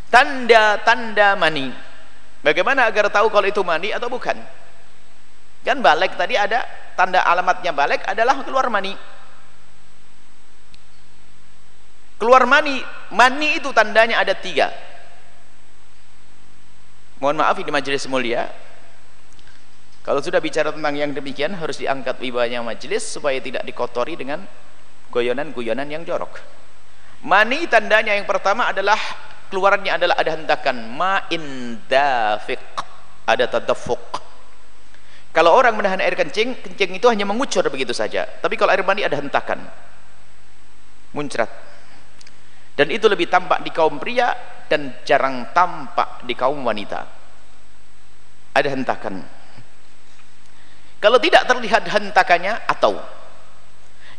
Tanda-tanda mani. Bagaimana agar tahu kalau itu mani atau bukan? Kan balik tadi ada tanda alamatnya balik adalah keluar mani. Keluar mani mani itu tandanya ada tiga. Mohon maaf ini majelis mulia kalau sudah bicara tentang yang demikian harus diangkat wibanya majelis supaya tidak dikotori dengan goyonan-goyonan yang jorok. Mani tandanya yang pertama adalah keluarannya adalah ada hentakan. Ma'in dafiq. Ada tadafuk kalau orang menahan air kencing kencing itu hanya mengucur begitu saja. Tapi kalau air mani ada hentakan. Muncrat. Dan itu lebih tampak di kaum pria dan jarang tampak di kaum wanita. Ada hentakan kalau tidak terlihat hentakannya atau.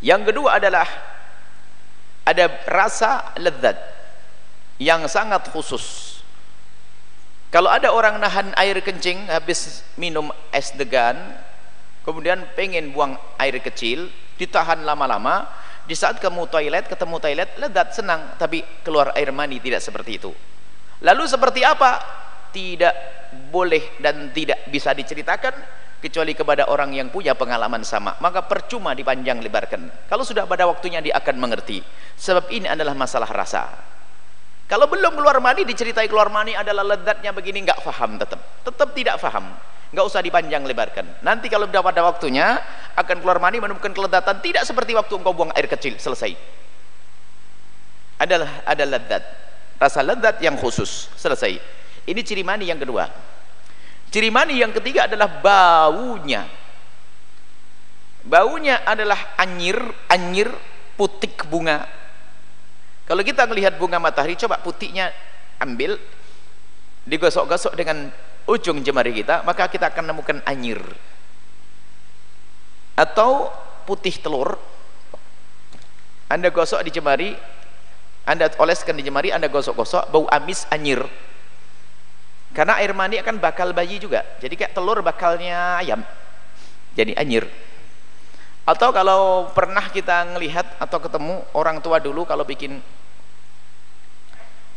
Yang kedua adalah ada rasa lezat yang sangat khusus. Kalau ada orang nahan air kencing habis minum es degan kemudian pengen buang air kecil ditahan lama-lama di saat kamu toilet ketemu toilet lezat senang tapi keluar air mani tidak seperti itu. Lalu seperti apa? Tidak boleh dan tidak bisa diceritakan kecuali kepada orang yang punya pengalaman sama maka percuma dipanjang lebarkan. Kalau sudah pada waktunya dia akan mengerti. Sebab ini adalah masalah rasa. Kalau belum keluar mani diceritai keluar mani adalah lezatnya begini nggak faham tetap. Tetap tidak faham. Nggak usah dipanjang lebarkan. Nanti kalau sudah pada waktunya akan keluar mani menemukan kelezatan tidak seperti waktu engkau buang air kecil selesai. Adalah ada lezat. Rasa lezat yang khusus selesai. Ini ciri mani yang kedua Ciri mani yang ketiga adalah baunya. Baunya adalah anyir, anyir putik bunga. Kalau kita melihat bunga matahari, coba putiknya ambil, digosok-gosok dengan ujung jemari kita, maka kita akan menemukan anyir. Atau putih telur, Anda gosok di jemari, Anda oleskan di jemari, Anda gosok-gosok, bau amis anyir karena air mani akan bakal bayi juga. Jadi kayak telur bakalnya ayam. Jadi anyir atau kalau pernah kita ngelihat atau ketemu orang tua dulu kalau bikin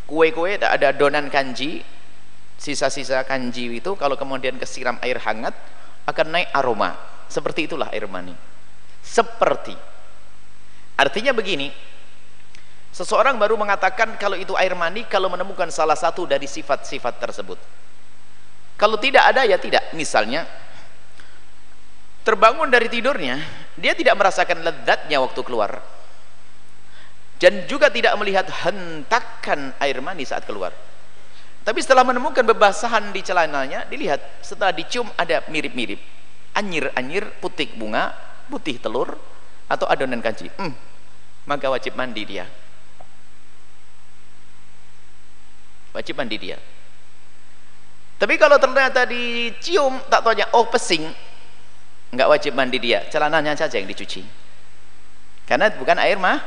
kue-kue ada adonan kanji sisa-sisa kanji itu kalau kemudian kesiram air hangat akan naik aroma. Seperti itulah air mani. Seperti. Artinya begini Seseorang baru mengatakan kalau itu air mani kalau menemukan salah satu dari sifat-sifat tersebut. Kalau tidak ada ya tidak. Misalnya terbangun dari tidurnya, dia tidak merasakan lezatnya waktu keluar. Dan juga tidak melihat hentakan air mani saat keluar. Tapi setelah menemukan bebasahan di celananya, dilihat setelah dicium ada mirip-mirip. Anyir-anyir putih bunga, putih telur atau adonan kanji. Hmm, maka wajib mandi dia. Wajib mandi dia. Tapi kalau ternyata dicium tak tanya oh pesing enggak wajib mandi dia. Celananya saja yang dicuci. Karena bukan air mah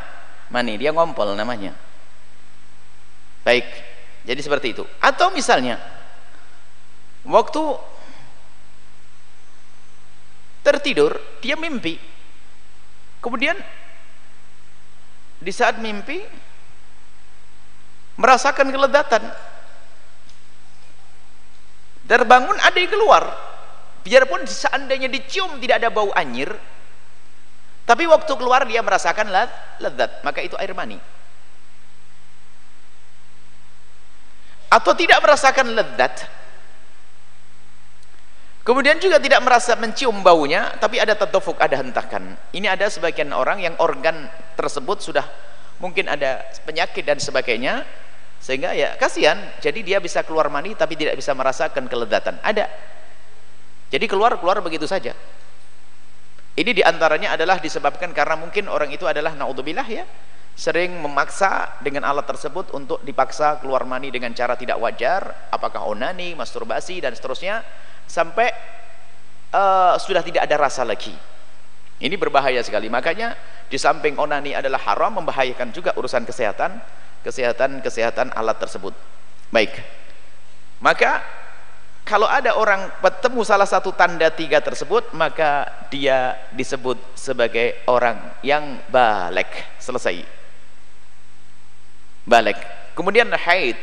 mani. Dia ngompol namanya. Baik jadi seperti itu. Atau misalnya waktu tertidur dia mimpi. Kemudian di saat mimpi merasakan keledatan. Terbangun ada yang keluar. Biarpun seandainya dicium tidak ada bau anyir tapi waktu keluar dia merasakan lezat maka itu air mani. Atau tidak merasakan lezat kemudian juga tidak merasa mencium baunya tapi ada tetofuk ada hentakan. Ini ada sebagian orang yang organ tersebut sudah mungkin ada penyakit dan sebagainya sehingga ya kasihan. Jadi dia bisa keluar mani tapi tidak bisa merasakan kelezatan ada. Jadi keluar keluar begitu saja. Ini di antaranya adalah disebabkan karena mungkin orang itu adalah naudzubillah ya sering memaksa dengan alat tersebut untuk dipaksa keluar mani dengan cara tidak wajar apakah onani, masturbasi dan seterusnya sampai uh, sudah tidak ada rasa lagi. Ini berbahaya sekali. Makanya di samping onani adalah haram membahayakan juga urusan kesehatan kesehatan-kesehatan alat tersebut. Baik. Maka kalau ada orang bertemu salah satu tanda tiga tersebut maka dia disebut sebagai orang yang balik. Selesai. Balik. Kemudian haid.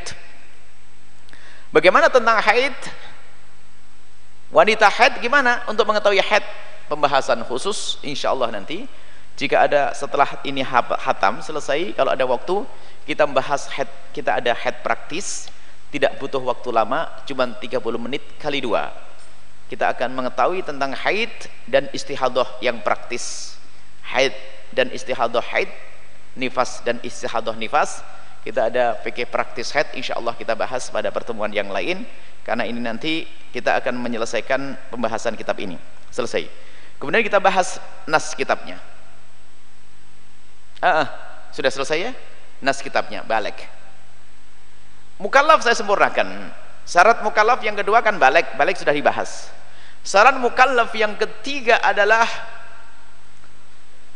Bagaimana tentang haid? Wanita haid gimana? Untuk mengetahui haid pembahasan khusus insyaallah nanti jika ada setelah ini hatam selesai kalau ada waktu kita membahas haid kita ada haid praktis tidak butuh waktu lama cuma 30 menit kali dua. Kita akan mengetahui tentang haid dan istihadah yang praktis. Haid dan istihadah haid nifas dan istihadah nifas. Kita ada fikih praktis haid insyaallah kita bahas pada pertemuan yang lain. Karena ini nanti kita akan menyelesaikan pembahasan kitab ini. Selesai. Kemudian kita bahas nas kitabnya ah, ah sudah selesai ya? Nas kitabnya balik. Mukallaf saya sempurnakan. Syarat mukallaf yang kedua kan balik. Balik sudah dibahas. Syarat mukallaf yang ketiga adalah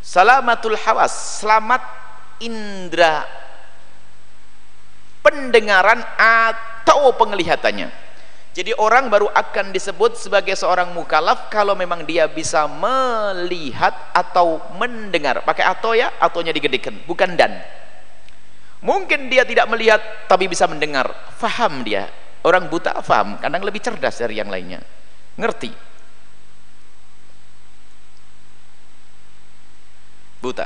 salamatul hawas selamat indera pendengaran atau penglihatannya jadi orang baru akan disebut sebagai seorang mukallaf kalau memang dia bisa melihat atau mendengar. Pakai atau ya atonya digedekan bukan dan. Mungkin dia tidak melihat tapi bisa mendengar. Faham dia. Orang buta faham kadang lebih cerdas dari yang lainnya. Ngerti? Buta.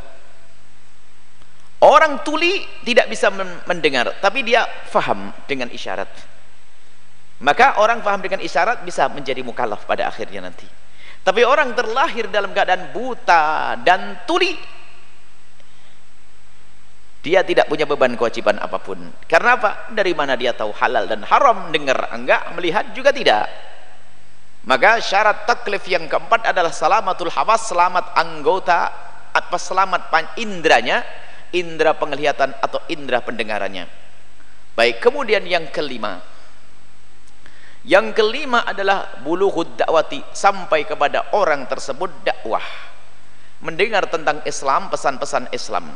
Orang tuli tidak bisa mendengar tapi dia faham dengan isyarat maka orang faham dengan isyarat bisa menjadi mukallaf pada akhirnya nanti. Tapi orang terlahir dalam keadaan buta dan tuli dia tidak punya beban kewajiban apa pun. Karena apa? dari mana dia tahu halal dan haram? Dengar? Enggak, melihat juga tidak. Maka syarat taklif yang keempat adalah salamatul hawas selamat anggota apa selamat indranya indra penglihatan atau indra pendengarannya. Baik kemudian yang kelima yang kelima adalah buluhud dakwati sampai kepada orang tersebut dakwah. Mendengar tentang Islam pesan-pesan Islam.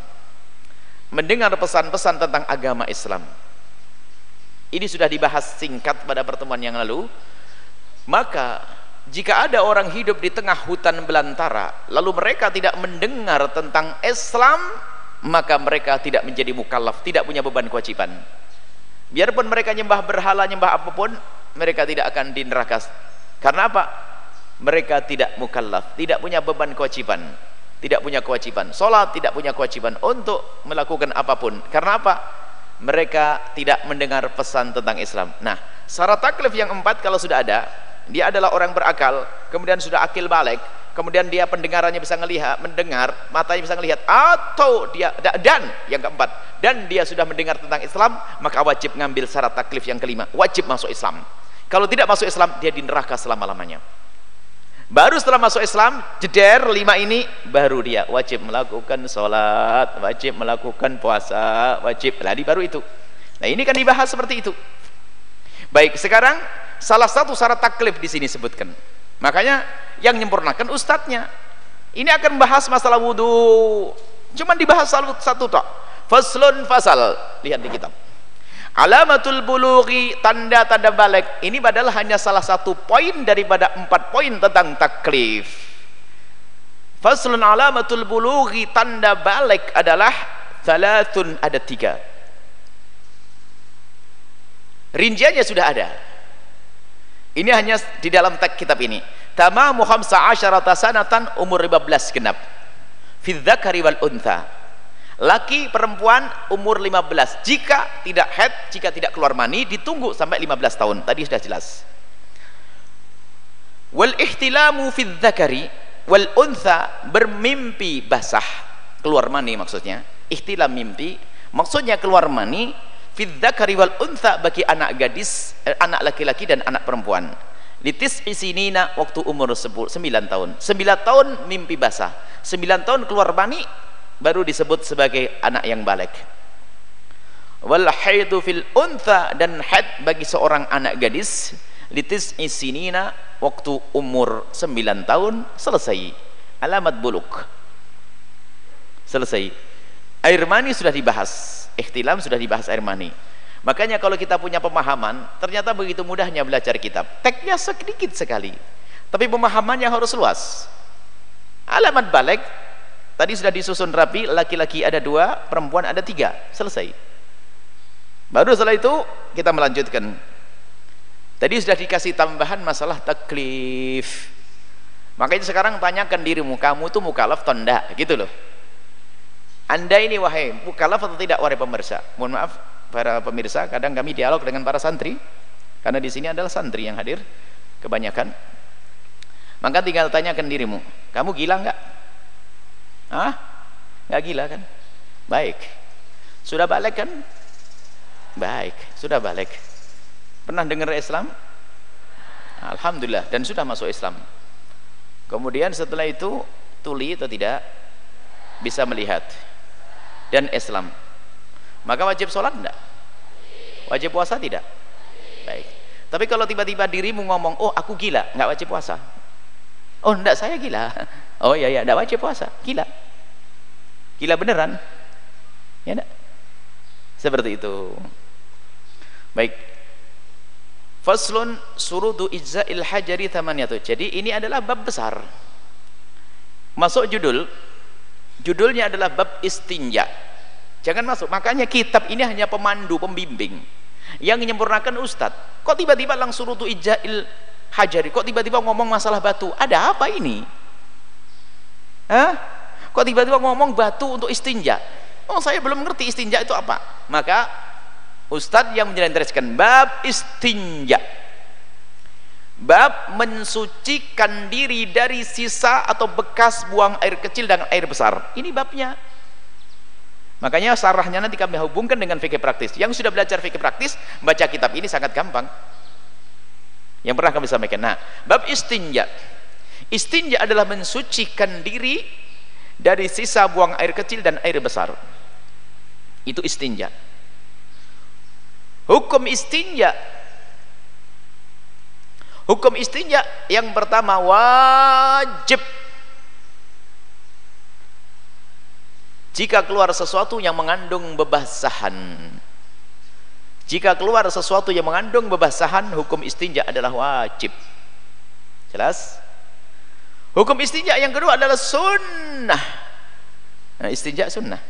Mendengar pesan-pesan tentang agama Islam. Ini sudah dibahas singkat pada pertemuan yang lalu. Maka jika ada orang hidup di tengah hutan belantara lalu mereka tidak mendengar tentang Islam maka mereka tidak menjadi mukallaf tidak punya beban kewajiban. Biarpun mereka nyembah berhala nyembah apa pun mereka tidak akan di neraka. Karena apa? Mereka tidak mukallaf tidak punya beban kewajiban tidak punya kewajiban sholat tidak punya kewajiban untuk melakukan apa pun. Karena apa? Mereka tidak mendengar pesan tentang Islam. Nah syarat taklif yang empat kalau sudah ada dia adalah orang berakal kemudian sudah akil balik kemudian dia pendengarannya bisa melihat mendengar matanya bisa melihat atau dia dan yang keempat dan dia sudah mendengar tentang Islam maka wajib ngambil syarat taklif yang kelima wajib masuk Islam kalau tidak masuk Islam dia di neraka selama-lamanya. Baru setelah masuk Islam jeder lima ini baru dia wajib melakukan sholat wajib melakukan puasa wajib. Tadi baru itu. Nah ini kan dibahas seperti itu. Baik sekarang salah satu syarat taklif di sini sebutkan. Makanya yang menyempurnakan ustadznya. Ini akan membahas masalah wudhu cuman dibahas satu, satu tok. Faslun fasal. Lihat di kitab alamatul bulughi tanda-tanda balik. Ini adalah hanya salah satu poin daripada empat poin tentang taklif. Faslun alamatul bulughi tanda balik adalah salatun ada tiga. Rinciannya sudah ada. Ini hanya di dalam kitab ini. Tamamu khamsa asyarata sanatan umur 15 genap. Fi dzakari wal untha laki perempuan umur 15 jika tidak head jika tidak keluar mani ditunggu sampai 15 tahun. Tadi sudah jelas. Wal ihtilamu fi dzakari wal untha bermimpi basah. Keluar mani maksudnya. Ihtilam mimpi maksudnya keluar mani fi dzakari wal untha bagi anak gadis eh, anak laki-laki dan anak perempuan. Litis isinina waktu umur 9 tahun. 9 tahun mimpi basah. 9 tahun keluar mani baru disebut sebagai anak yang balik. Wal haidu fil untha dan haid bagi seorang anak gadis litis isinina waktu umur 9 tahun selesai. Alamat buluk. Selesai. Air mani sudah dibahas. Ikhtilam sudah dibahas air mani. Makanya kalau kita punya pemahaman ternyata begitu mudahnya belajar kitab. Teksnya sedikit sekali. Tapi pemahamannya harus luas. Alamat balik tadi sudah disusun rapi laki-laki ada dua perempuan ada tiga. Selesai. Baru setelah itu kita melanjutkan. Tadi sudah dikasih tambahan masalah taklif. Makanya sekarang tanyakan dirimu kamu tuh mukalaf atau enggak? Gitu loh. Anda ini wahai mukalaf atau tidak wahai pemirsa? Mohon maaf para pemirsa kadang kami dialog dengan para santri. Karena di sini adalah santri yang hadir kebanyakan. Maka tinggal tanyakan dirimu kamu gila enggak ah enggak gila kan? Baik. Sudah balik kan? Baik sudah balik. Pernah dengar Islam? Alhamdulillah dan sudah masuk Islam. Kemudian setelah itu tuli atau tidak bisa melihat. Dan Islam. Maka wajib sholat enggak? wajib puasa tidak? baik. Tapi kalau tiba-tiba dirimu ngomong oh aku gila. Enggak wajib puasa oh enggak saya gila. Oh iya iya enggak wajib puasa. Gila. Gila beneran. Ya enggak? seperti itu. Baik. Faslun surudu ijza'il hajari tamaniyatu jadi ini adalah bab besar. Masuk judul. Judulnya adalah bab istinja. Jangan masuk. Makanya kitab ini hanya pemandu pembimbing. Yang menyempurnakan ustadz. Kok tiba-tiba langsung rutu ijail hajari kok tiba-tiba ngomong masalah batu? Ada apa ini? Hah? kok tiba-tiba ngomong batu untuk istinja? Oh saya belum ngerti istinja itu apa. Maka ustadz yang menjelaskan bab istinja. Bab mensucikan diri dari sisa atau bekas buang air kecil dan air besar. Ini babnya. Makanya sarahnya nanti kami hubungkan dengan fikih praktis. Yang sudah belajar fikih praktis baca kitab ini sangat gampang yang pernah kami sampaikan. Nah bab istinja. Istinja adalah mensucikan diri dari sisa buang air kecil dan air besar. Itu istinja. Hukum istinja hukum istinja yang pertama wajib. Jika keluar sesuatu yang mengandung bebasahan jika keluar sesuatu yang mengandung bebasahan hukum istinja adalah wajib. Jelas? Hukum istinja yang kedua adalah sunnah. Nah, istinja sunnah.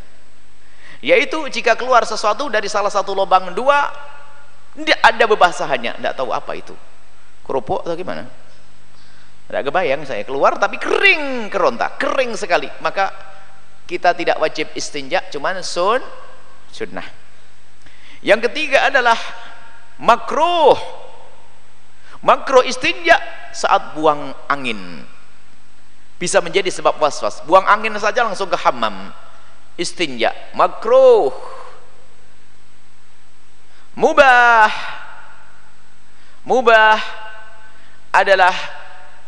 Yaitu jika keluar sesuatu dari salah satu lubang dua tidak ada bebasahannya. Tidak tahu apa itu. Kerupuk atau gimana? Tidak kebayang saya keluar tapi kering keronta kering sekali. Maka kita tidak wajib istinja cuman sun sunnah yang ketiga adalah makruh. Makruh istinja saat buang angin. Bisa menjadi sebab was-was. Buang angin saja langsung ke hammam. Istinja. Makruh. Mubah. Mubah adalah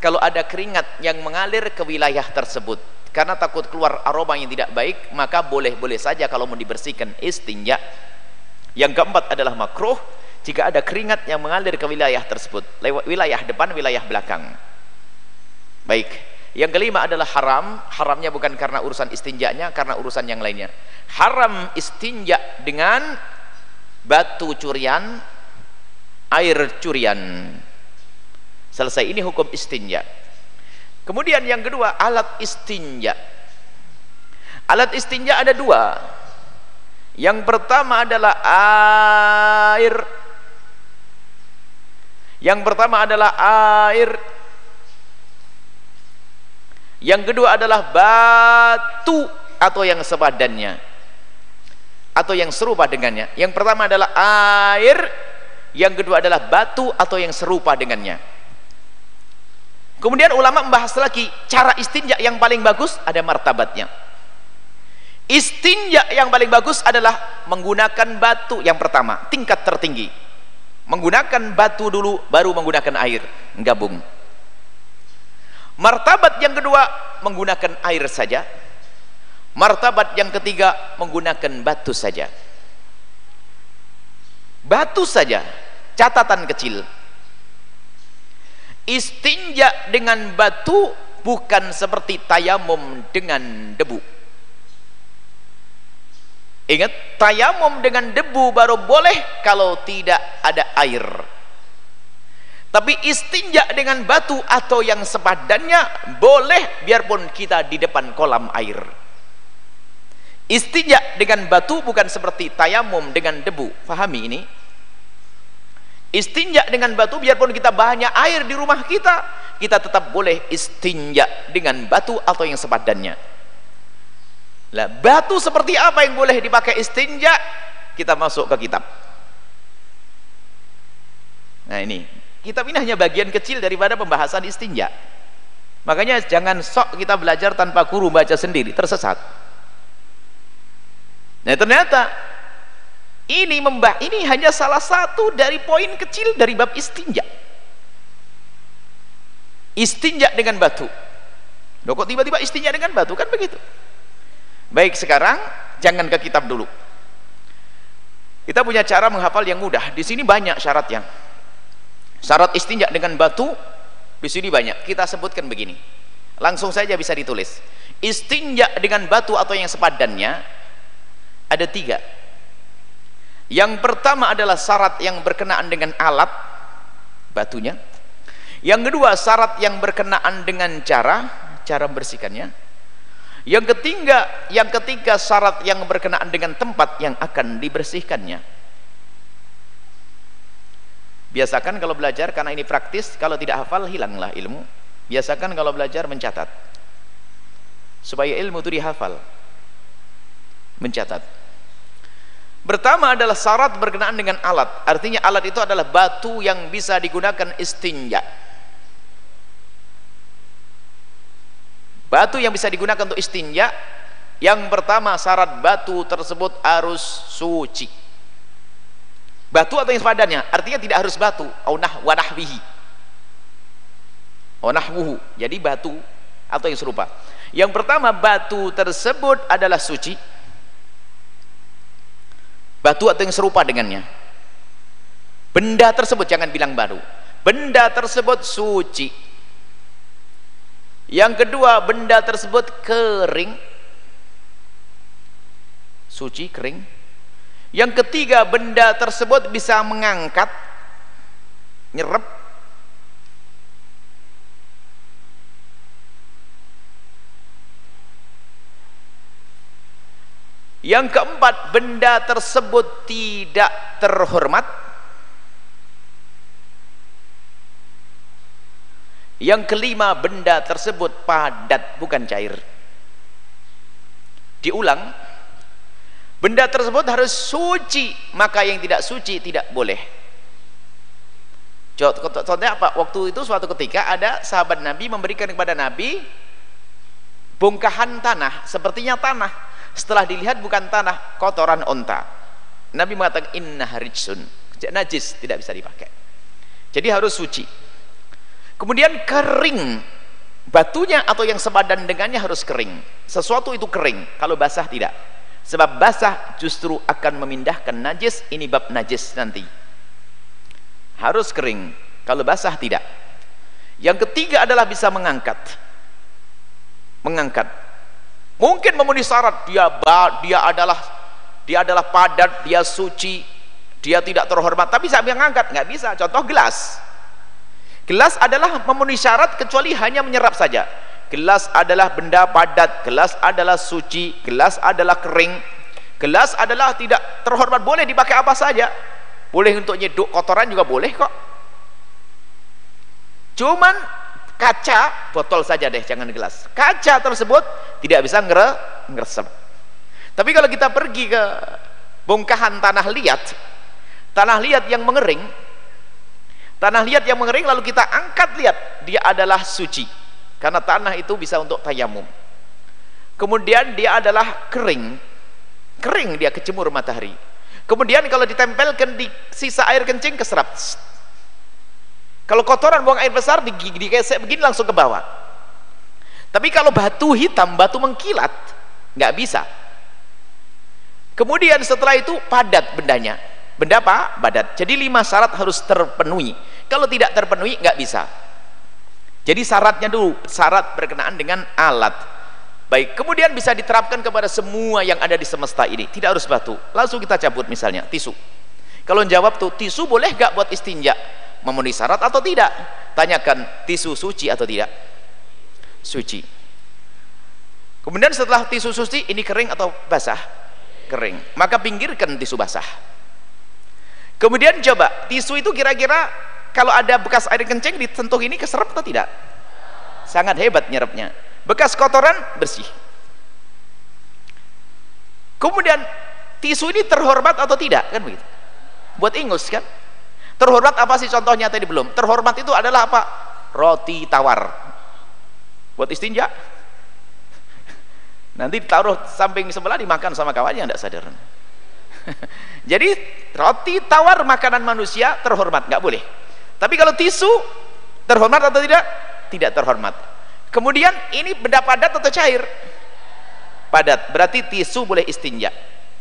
kalau ada keringat yang mengalir ke wilayah tersebut. Karena takut keluar aroma yang tidak baik maka boleh-boleh saja kalau mau dibersihkan. Istinja yang keempat adalah makruh jika ada keringat yang mengalir ke wilayah tersebut lewat wilayah depan wilayah belakang. Baik. Yang kelima adalah haram. Haramnya bukan karena urusan istinjanya karena urusan yang lainnya. Haram istinja dengan batu curian air curian. Selesai. Ini hukum istinja kemudian yang kedua alat istinja alat istinja ada dua yang pertama adalah air. Yang pertama adalah air. Yang kedua adalah batu atau yang sebadannya atau yang serupa dengannya. Yang pertama adalah air yang kedua adalah batu atau yang serupa dengannya. Kemudian ulama membahas lagi cara istinja yang paling bagus ada martabatnya. Istinja yang paling bagus adalah menggunakan batu yang pertama, tingkat tertinggi. Menggunakan batu dulu baru menggunakan air, gabung. Martabat yang kedua menggunakan air saja. Martabat yang ketiga menggunakan batu saja. Batu saja, catatan kecil istinja dengan batu bukan seperti tayamum dengan debu ingat tayamum dengan debu baru boleh kalau tidak ada air. Tapi istinja dengan batu atau yang sepadannya boleh biarpun kita di depan kolam air. Istinja dengan batu bukan seperti tayamum dengan debu. Fahami ini? Istinja dengan batu biarpun kita banyak air di rumah kita kita tetap boleh istinja dengan batu atau yang sepadannya lah batu seperti apa yang boleh dipakai istinja? Kita masuk ke kitab. Nah ini. Kitab ini hanya bagian kecil daripada pembahasan istinja. Makanya jangan sok kita belajar tanpa guru baca sendiri tersesat. Nah ternyata ini membah ini hanya salah satu dari poin kecil dari bab istinja. Istinja dengan batu. Loh kok tiba-tiba istinja dengan batu? Kan begitu baik sekarang jangan ke kitab dulu. Kita punya cara menghafal yang mudah. Di sini banyak syaratnya. Syarat istinja dengan batu di sini banyak. Kita sebutkan begini. Langsung saja bisa ditulis. Istinja dengan batu atau yang sepadannya ada tiga. Yang pertama adalah syarat yang berkenaan dengan alat batunya. Yang kedua syarat yang berkenaan dengan cara cara membersihkannya yang ketiga yang ketiga syarat yang berkenaan dengan tempat yang akan dibersihkannya. Biasakan kalau belajar karena ini praktis kalau tidak hafal hilanglah ilmu. Biasakan kalau belajar mencatat. Supaya ilmu itu dihafal. Mencatat. Pertama adalah syarat berkenaan dengan alat. Artinya alat itu adalah batu yang bisa digunakan istinja. Batu yang bisa digunakan untuk istinja, yang pertama syarat batu tersebut harus suci. Batu atau yang sepadannya, artinya tidak harus batu, aunah wanahwihi. Onahwuhu, jadi batu atau yang serupa. Yang pertama batu tersebut adalah suci. Batu atau yang serupa dengannya. Benda tersebut jangan bilang baru. Benda tersebut suci yang kedua benda tersebut kering. Suci kering. Yang ketiga benda tersebut bisa mengangkat nyerep. Yang keempat benda tersebut tidak terhormat yang kelima benda tersebut padat bukan cair. Diulang benda tersebut harus suci maka yang tidak suci tidak boleh. Contohnya apa? Waktu itu suatu ketika ada sahabat Nabi memberikan kepada Nabi bongkahan tanah sepertinya tanah. Setelah dilihat bukan tanah kotoran onta. Nabi mengatakan inna harijsun. Najis tidak bisa dipakai. Jadi harus suci kemudian kering. Batunya atau yang sepadan dengannya harus kering. Sesuatu itu kering. Kalau basah tidak. Sebab basah justru akan memindahkan najis. Ini bab najis nanti. Harus kering. Kalau basah tidak. Yang ketiga adalah bisa mengangkat. Mengangkat. Mungkin memenuhi syarat dia dia adalah dia adalah padat dia suci dia tidak terhormat tapi saya mengangkat nggak bisa. Contoh gelas gelas adalah memenuhi syarat kecuali hanya menyerap saja. Gelas adalah benda padat gelas adalah suci gelas adalah kering. Gelas adalah tidak terhormat boleh dipakai apa saja. Boleh untuk nyeduk kotoran juga boleh kok. Cuman kaca botol saja deh jangan gelas. Kaca tersebut tidak bisa ngere ngeresep. Tapi kalau kita pergi ke bongkahan tanah liat tanah liat yang mengering tanah liat yang mengering lalu kita angkat liat dia adalah suci. Karena tanah itu bisa untuk tayamum kemudian dia adalah kering. Kering dia kecemur matahari. Kemudian kalau ditempelkan di sisa air kencing keserap. Kalau kotoran buang air besar di digesek begini langsung ke bawah. Tapi kalau batu hitam batu mengkilat nggak bisa. Kemudian setelah itu padat bendanya benda apa? padat jadi lima syarat harus terpenuhi. Kalau tidak terpenuhi nggak bisa. Jadi syaratnya dulu syarat berkenaan dengan alat. Baik kemudian bisa diterapkan kepada semua yang ada di semesta ini. Tidak harus batu. Langsung kita cabut misalnya tisu. Kalau jawab tuh tisu boleh gak buat istinja memenuhi syarat atau tidak? Tanyakan tisu suci atau tidak? Suci. Kemudian setelah tisu suci ini kering atau basah? Kering. Maka pinggirkan tisu basah kemudian coba tisu itu kira-kira kalau ada bekas air kencing disentuh ini keserap atau tidak? Sangat hebat nyerapnya. Bekas kotoran bersih. Kemudian tisu ini terhormat atau tidak? Kan begitu. Buat ingus kan? Terhormat apa sih contohnya tadi belum? Terhormat itu adalah apa? Roti tawar. Buat istinja. Nanti ditaruh samping sebelah dimakan sama kawannya tidak sadar [LAUGHS] jadi roti tawar makanan manusia terhormat nggak boleh. Tapi kalau tisu terhormat atau tidak? Tidak terhormat. Kemudian ini benda padat atau cair? Padat. Berarti tisu boleh istinja.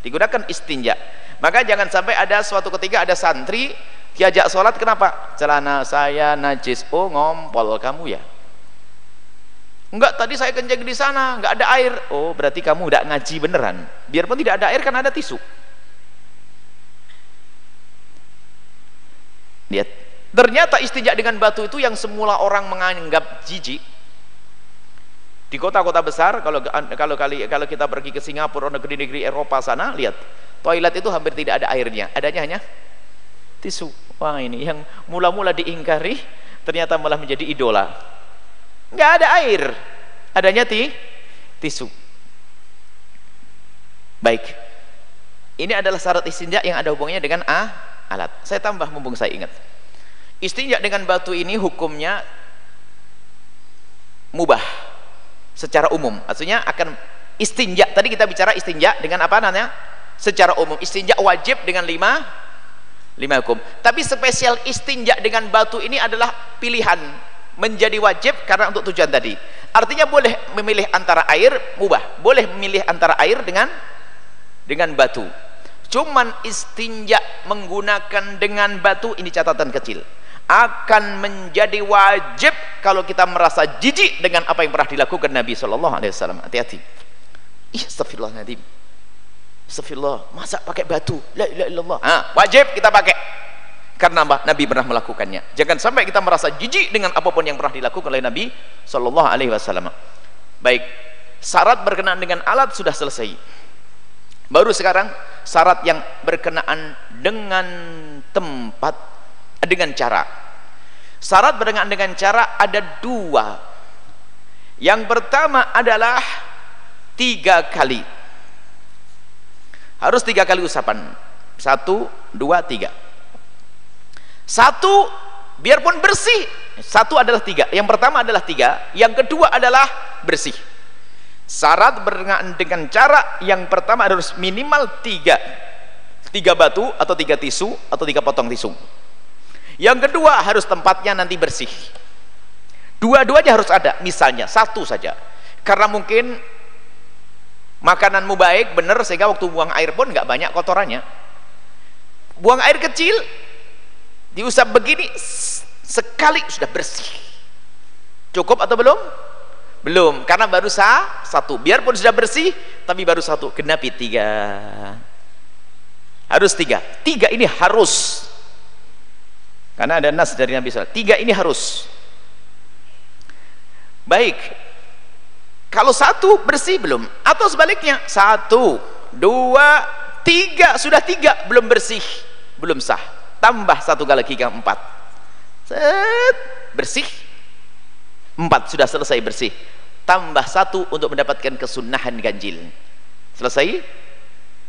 Digunakan istinja. Maka jangan sampai ada suatu ketika ada santri diajak sholat kenapa? Celana saya najis. Oh ngompol kamu ya? Enggak tadi saya kencing di sana enggak ada air. Oh berarti kamu enggak ngaji beneran. Biarpun tidak ada air kan ada tisu lihat ternyata istinja dengan batu itu yang semula orang menganggap jijik. Di kota-kota besar kalau kalau kali kalau kita pergi ke Singapura negeri-negeri Eropa sana lihat toilet itu hampir tidak ada airnya. Adanya hanya tisu. Wah ini yang mula-mula diingkari ternyata malah menjadi idola. Nggak ada air. Adanya ti tisu. Baik. Ini adalah syarat istinja yang ada hubungannya dengan a alat. Saya tambah mumpung saya ingat. Istinja dengan batu ini hukumnya mubah secara umum. Maksudnya akan istinja tadi kita bicara istinja dengan apa namanya? Secara umum. Istinja wajib dengan lima lima hukum. Tapi spesial istinja dengan batu ini adalah pilihan menjadi wajib karena untuk tujuan tadi. Artinya boleh memilih antara air mubah. Boleh memilih antara air dengan dengan batu cuman istinja menggunakan dengan batu ini catatan kecil akan menjadi wajib kalau kita merasa jijik dengan apa yang pernah dilakukan Nabi Shallallahu Alaihi Wasallam. Hati-hati. Ih astagfirullahaladzim. Astagfirullah masa pakai batu? La ilaha illallah. Ha, wajib kita pakai. Karena Nabi pernah melakukannya. Jangan sampai kita merasa jijik dengan apa pun yang pernah dilakukan oleh Nabi Shallallahu Alaihi Wasallam. Baik syarat berkenaan dengan alat sudah selesai baru sekarang syarat yang berkenaan dengan tempat dengan cara. Syarat berdengan dengan cara ada dua. Yang pertama adalah tiga kali. Harus tiga kali usapan. Satu, dua, tiga. Satu biarpun bersih. Satu adalah tiga. Yang pertama adalah tiga. Yang kedua adalah bersih syarat berdengan dengan cara yang pertama harus minimal tiga. Tiga batu atau tiga tisu atau tiga potong tisu. Yang kedua harus tempatnya nanti bersih. Dua-duanya harus ada misalnya satu saja. Karena mungkin makananmu baik benar sehingga waktu buang air pun nggak banyak kotorannya. Buang air kecil diusap begini sekali sudah bersih. Cukup atau belum belum karena baru sah satu. Biarpun sudah bersih tapi baru satu. Genapi tiga. Harus tiga. Tiga ini harus. Karena ada nas dari Nabi SAW tiga ini harus. Baik. Kalau satu bersih belum? Atau sebaliknya satu dua tiga. Sudah tiga belum bersih. Belum sah. Tambah satu kali lagi empat. Set, bersih empat sudah selesai bersih. Tambah satu untuk mendapatkan kesunahan ganjil. Selesai?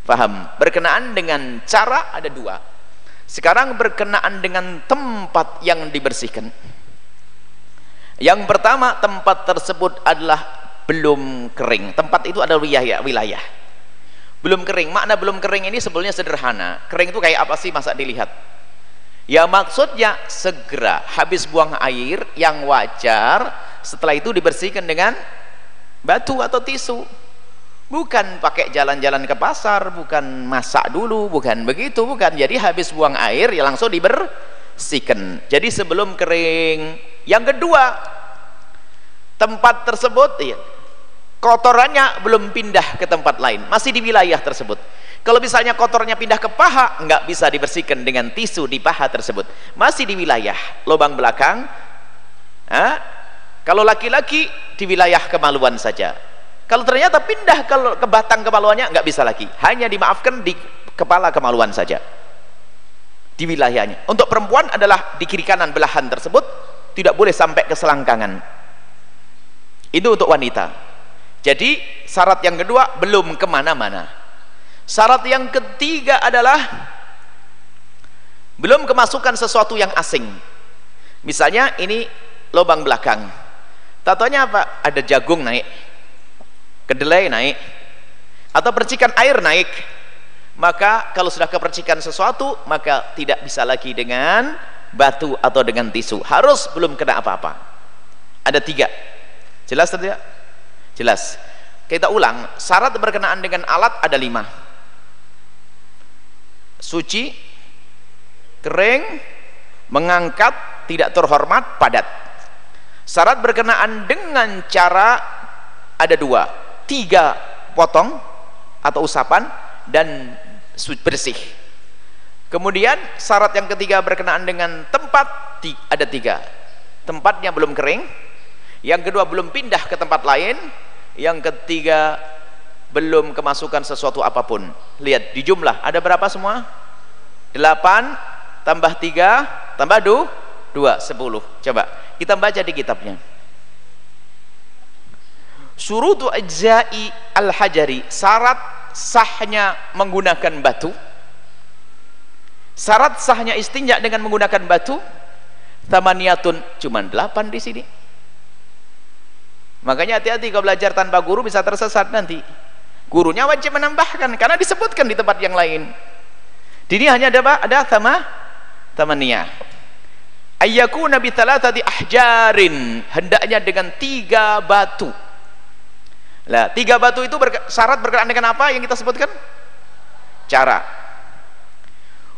Paham berkenaan dengan cara ada dua. Sekarang berkenaan dengan tempat yang dibersihkan. Yang pertama tempat tersebut adalah belum kering. Tempat itu adalah wilayah wilayah. Belum kering. Makna belum kering ini sebetulnya sederhana. Kering itu kayak apa sih? Masa dilihat ya maksudnya segera habis buang air yang wajar setelah itu dibersihkan dengan batu atau tisu. Bukan pakai jalan-jalan ke pasar bukan masak dulu bukan begitu bukan. Jadi habis buang air ya langsung dibersihkan. Jadi sebelum kering. Yang kedua tempat tersebut ya, kotorannya belum pindah ke tempat lain. Masih di wilayah tersebut kalau misalnya kotornya pindah ke paha nggak bisa dibersihkan dengan tisu di paha tersebut. Masih di wilayah lubang belakang ha? kalau laki-laki di wilayah kemaluan saja. Kalau ternyata pindah ke, ke batang kemaluannya nggak bisa lagi. Hanya dimaafkan di kepala kemaluan saja. Di wilayahnya. Untuk perempuan adalah di kiri kanan belahan tersebut tidak boleh sampai ke selangkangan. Itu untuk wanita. Jadi syarat yang kedua belum ke mana-mana syarat yang ketiga adalah belum kemasukan sesuatu yang asing. Misalnya ini lubang belakang. Tatonya apa? ada jagung naik kedelai naik atau percikan air naik. Maka kalau sudah kepercikan sesuatu maka tidak bisa lagi dengan batu atau dengan tisu. Harus belum kena apa-apa. Ada tiga. Jelas tidak? jelas. Kita ulang. Syarat berkenaan dengan alat ada lima suci kering mengangkat tidak terhormat padat. Syarat berkenaan dengan cara ada dua tiga potong atau usapan dan bersih. Kemudian syarat yang ketiga berkenaan dengan tempat ada tiga. Tempatnya belum kering yang kedua belum pindah ke tempat lain yang ketiga belum kemasukan sesuatu apa pun. Lihat di jumlah ada berapa semua? 8 tambah 3 tambah 2 2 10 coba kita baca di kitabnya. Surutu ajza'i al-hajari syarat sahnya menggunakan batu. Syarat sahnya istinja dengan menggunakan batu tamaniyatun cuman 8 di sini. Makanya hati-hati kalau belajar tanpa guru bisa tersesat nanti gurunya wajib menambahkan karena disebutkan di tempat yang lain. Di sini hanya ada apa? ada sama tamaniyah ayyaku nabi tadi ahjarin. Hendaknya dengan tiga batu. Lah tiga batu itu ber, syarat berkenaan dengan apa yang kita sebutkan? Cara.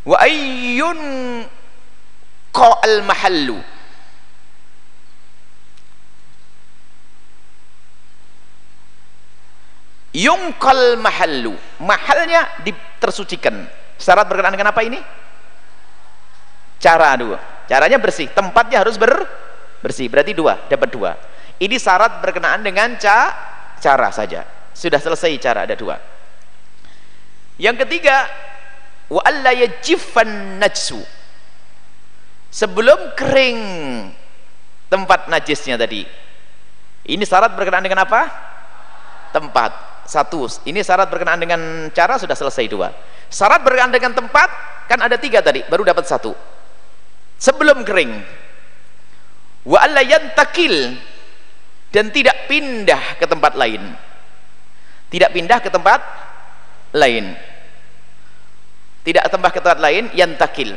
Wa ayyun qa'al mahallu yungkal mahallu. Mahalnya ditersucikan syarat berkenaan dengan apa ini? Cara dua. Caranya bersih. Tempatnya harus ber bersih. Berarti dua. Dapat dua. Ini syarat berkenaan dengan ca cara saja. Sudah selesai cara ada dua. Yang ketiga wa alla yajifan najsu. Sebelum kering tempat najisnya tadi. Ini syarat berkenaan dengan apa? Tempat satu ini syarat berkenaan dengan cara sudah selesai dua. Syarat berkenaan dengan tempat kan ada tiga tadi baru dapat satu. Sebelum kering. Wa yantakil dan tidak pindah ke tempat lain. Tidak pindah ke tempat lain. Tidak tembah ke tempat lain yantakil.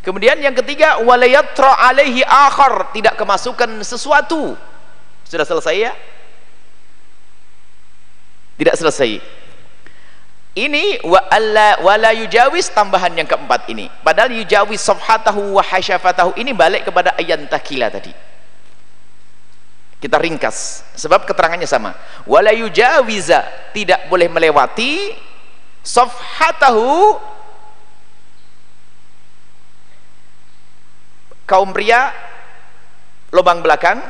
Kemudian yang ketiga walayatra alaihi akhar tidak kemasukan sesuatu. Sudah selesai ya tidak selesai. Ini wa alla wala yujawis tambahan yang keempat ini. Padahal yujawis safhatahu wa hasyafatahu ini balik kepada ayat takila tadi. Kita ringkas. Sebab keterangannya sama. Wala yujawiza tidak boleh melewati safhatahu kaum pria lubang belakang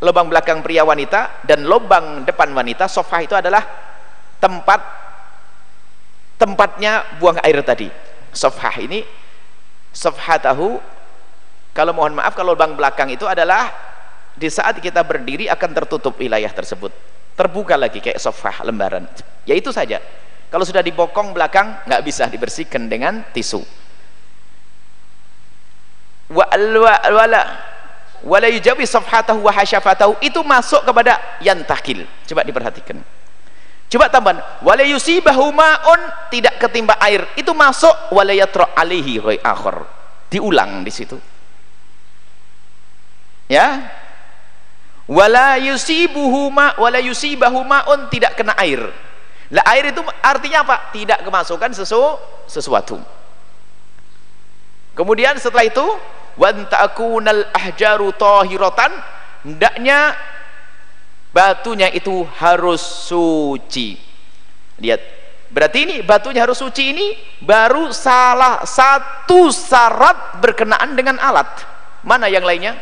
lubang belakang pria wanita dan lubang depan wanita sofa itu adalah tempat tempatnya buang air tadi. Sofa ini sofa tahu kalau mohon maaf kalau lubang belakang itu adalah di saat kita berdiri akan tertutup wilayah tersebut. Terbuka lagi kayak sofa lembaran. Ya itu saja. Kalau sudah dibokong belakang nggak bisa dibersihkan dengan tisu. Wa wala yujawi safhatahu wa hasyafatahu. Itu masuk kepada yantakil coba diperhatikan. Coba tambahan. Wala yusibahu ma'un tidak ketimpa air. Itu masuk wala yatra alaihi akhar. Diulang di situ. Ya? Wala yusibuhu ma wala yusibahu ma'un tidak kena air. Lah air itu artinya apa? Tidak kemasukan sesu, sesuatu. Kemudian setelah itu wan takunal ahjaru tahiratan. Hendaknya batunya itu harus suci. Lihat. Berarti ini batunya harus suci ini baru salah satu syarat berkenaan dengan alat. Mana yang lainnya?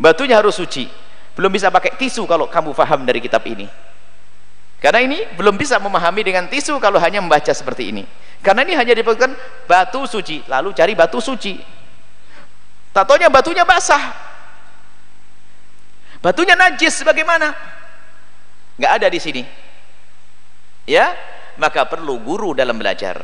Batunya harus suci. Belum bisa pakai tisu kalau kamu faham dari kitab ini. Karena ini belum bisa memahami dengan tisu kalau hanya membaca seperti ini karena ini hanya dipakai batu suci. Lalu cari batu suci. Tatonya batunya basah. Batunya najis bagaimana? Nggak ada di sini. Ya? Maka perlu guru dalam belajar.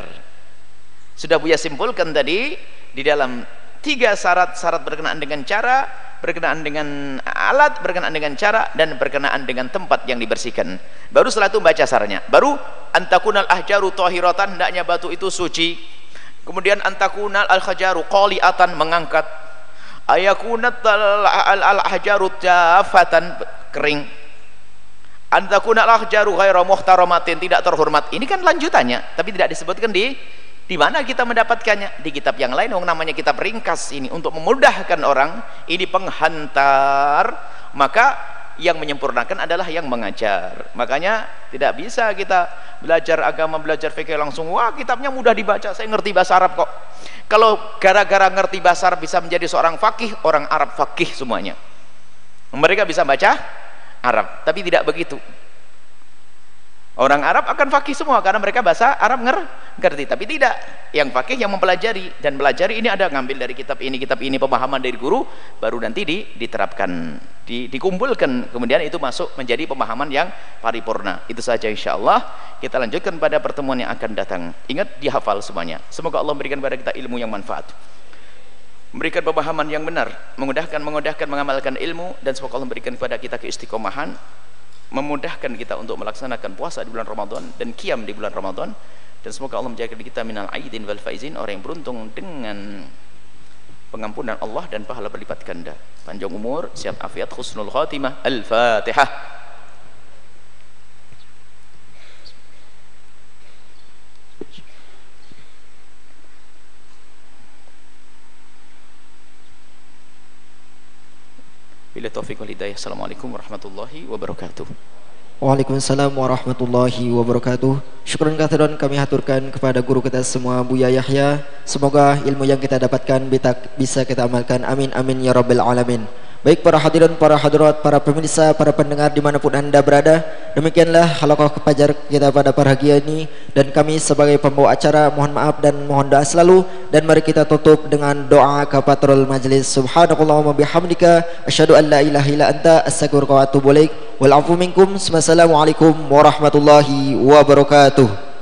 Sudah Buya simpulkan tadi di dalam tiga syarat-syarat berkenaan dengan cara berkenaan dengan alat berkenaan dengan cara dan berkenaan dengan tempat yang dibersihkan. Baru setelah itu baca saranya baru antakunal ahjaru tahiratan hendaknya batu itu suci. Kemudian antakunal al hajaru qaliatan mengangkat. Ayakunat al ahjaru jafatan kering. Antakunal ahjaru ghairu muhtaramatin tidak terhormat. Ini kan lanjutannya tapi tidak disebutkan di di mana kita mendapatkannya? Di kitab yang lain, oh, namanya kitab ringkas ini untuk memudahkan orang. Ini penghantar, maka yang menyempurnakan adalah yang mengajar. Makanya tidak bisa kita belajar agama, belajar fikih langsung. Wah, kitabnya mudah dibaca. Saya ngerti bahasa Arab kok. Kalau gara-gara ngerti bahasa Arab bisa menjadi seorang fakih, orang Arab fakih semuanya. Mereka bisa baca Arab, tapi tidak begitu. Orang Arab akan fakih semua karena mereka bahasa Arab nger ngerti, tapi tidak. Yang fakih yang mempelajari dan belajari ini ada ngambil dari kitab ini, kitab ini pemahaman dari guru, baru nanti di, diterapkan, di, dikumpulkan, kemudian itu masuk menjadi pemahaman yang paripurna. Itu saja insya Allah. Kita lanjutkan pada pertemuan yang akan datang. Ingat dihafal semuanya. Semoga Allah memberikan kepada kita ilmu yang manfaat memberikan pemahaman yang benar, memudahkan, memudahkan mengamalkan ilmu dan semoga Allah memberikan kepada kita keistiqomahan memudahkan kita untuk melaksanakan puasa di bulan Ramadan dan kiam di bulan Ramadan. Dan semoga Allah menjaga kita minal aidin wal faizin orang yang beruntung dengan pengampunan Allah dan pahala berlipat ganda. Panjang umur siap afiat khusnul khatimah al-fatihah Bila taufiq wal hidayah. Assalamualaikum warahmatullahi wabarakatuh. Waalaikumsalam warahmatullahi wabarakatuh. Syukran kathiran kami haturkan kepada guru kita semua Buya Yahya. Semoga ilmu yang kita dapatkan bisa kita amalkan. Amin amin ya rabbal alamin. Baik para hadirin, para hadirat, para pemirsa, para pendengar dimanapun anda berada Demikianlah halaqah kepajar kita pada pagi ini. Dan kami sebagai pembawa acara mohon maaf dan mohon doa selalu. Dan mari kita tutup dengan doa kafatul majlis. Subhanakallahumma bihamdika Asyadu an la ilaha illa anta Astagfirullah wa atubu Walafu minkum. Assalamualaikum warahmatullahi wabarakatuh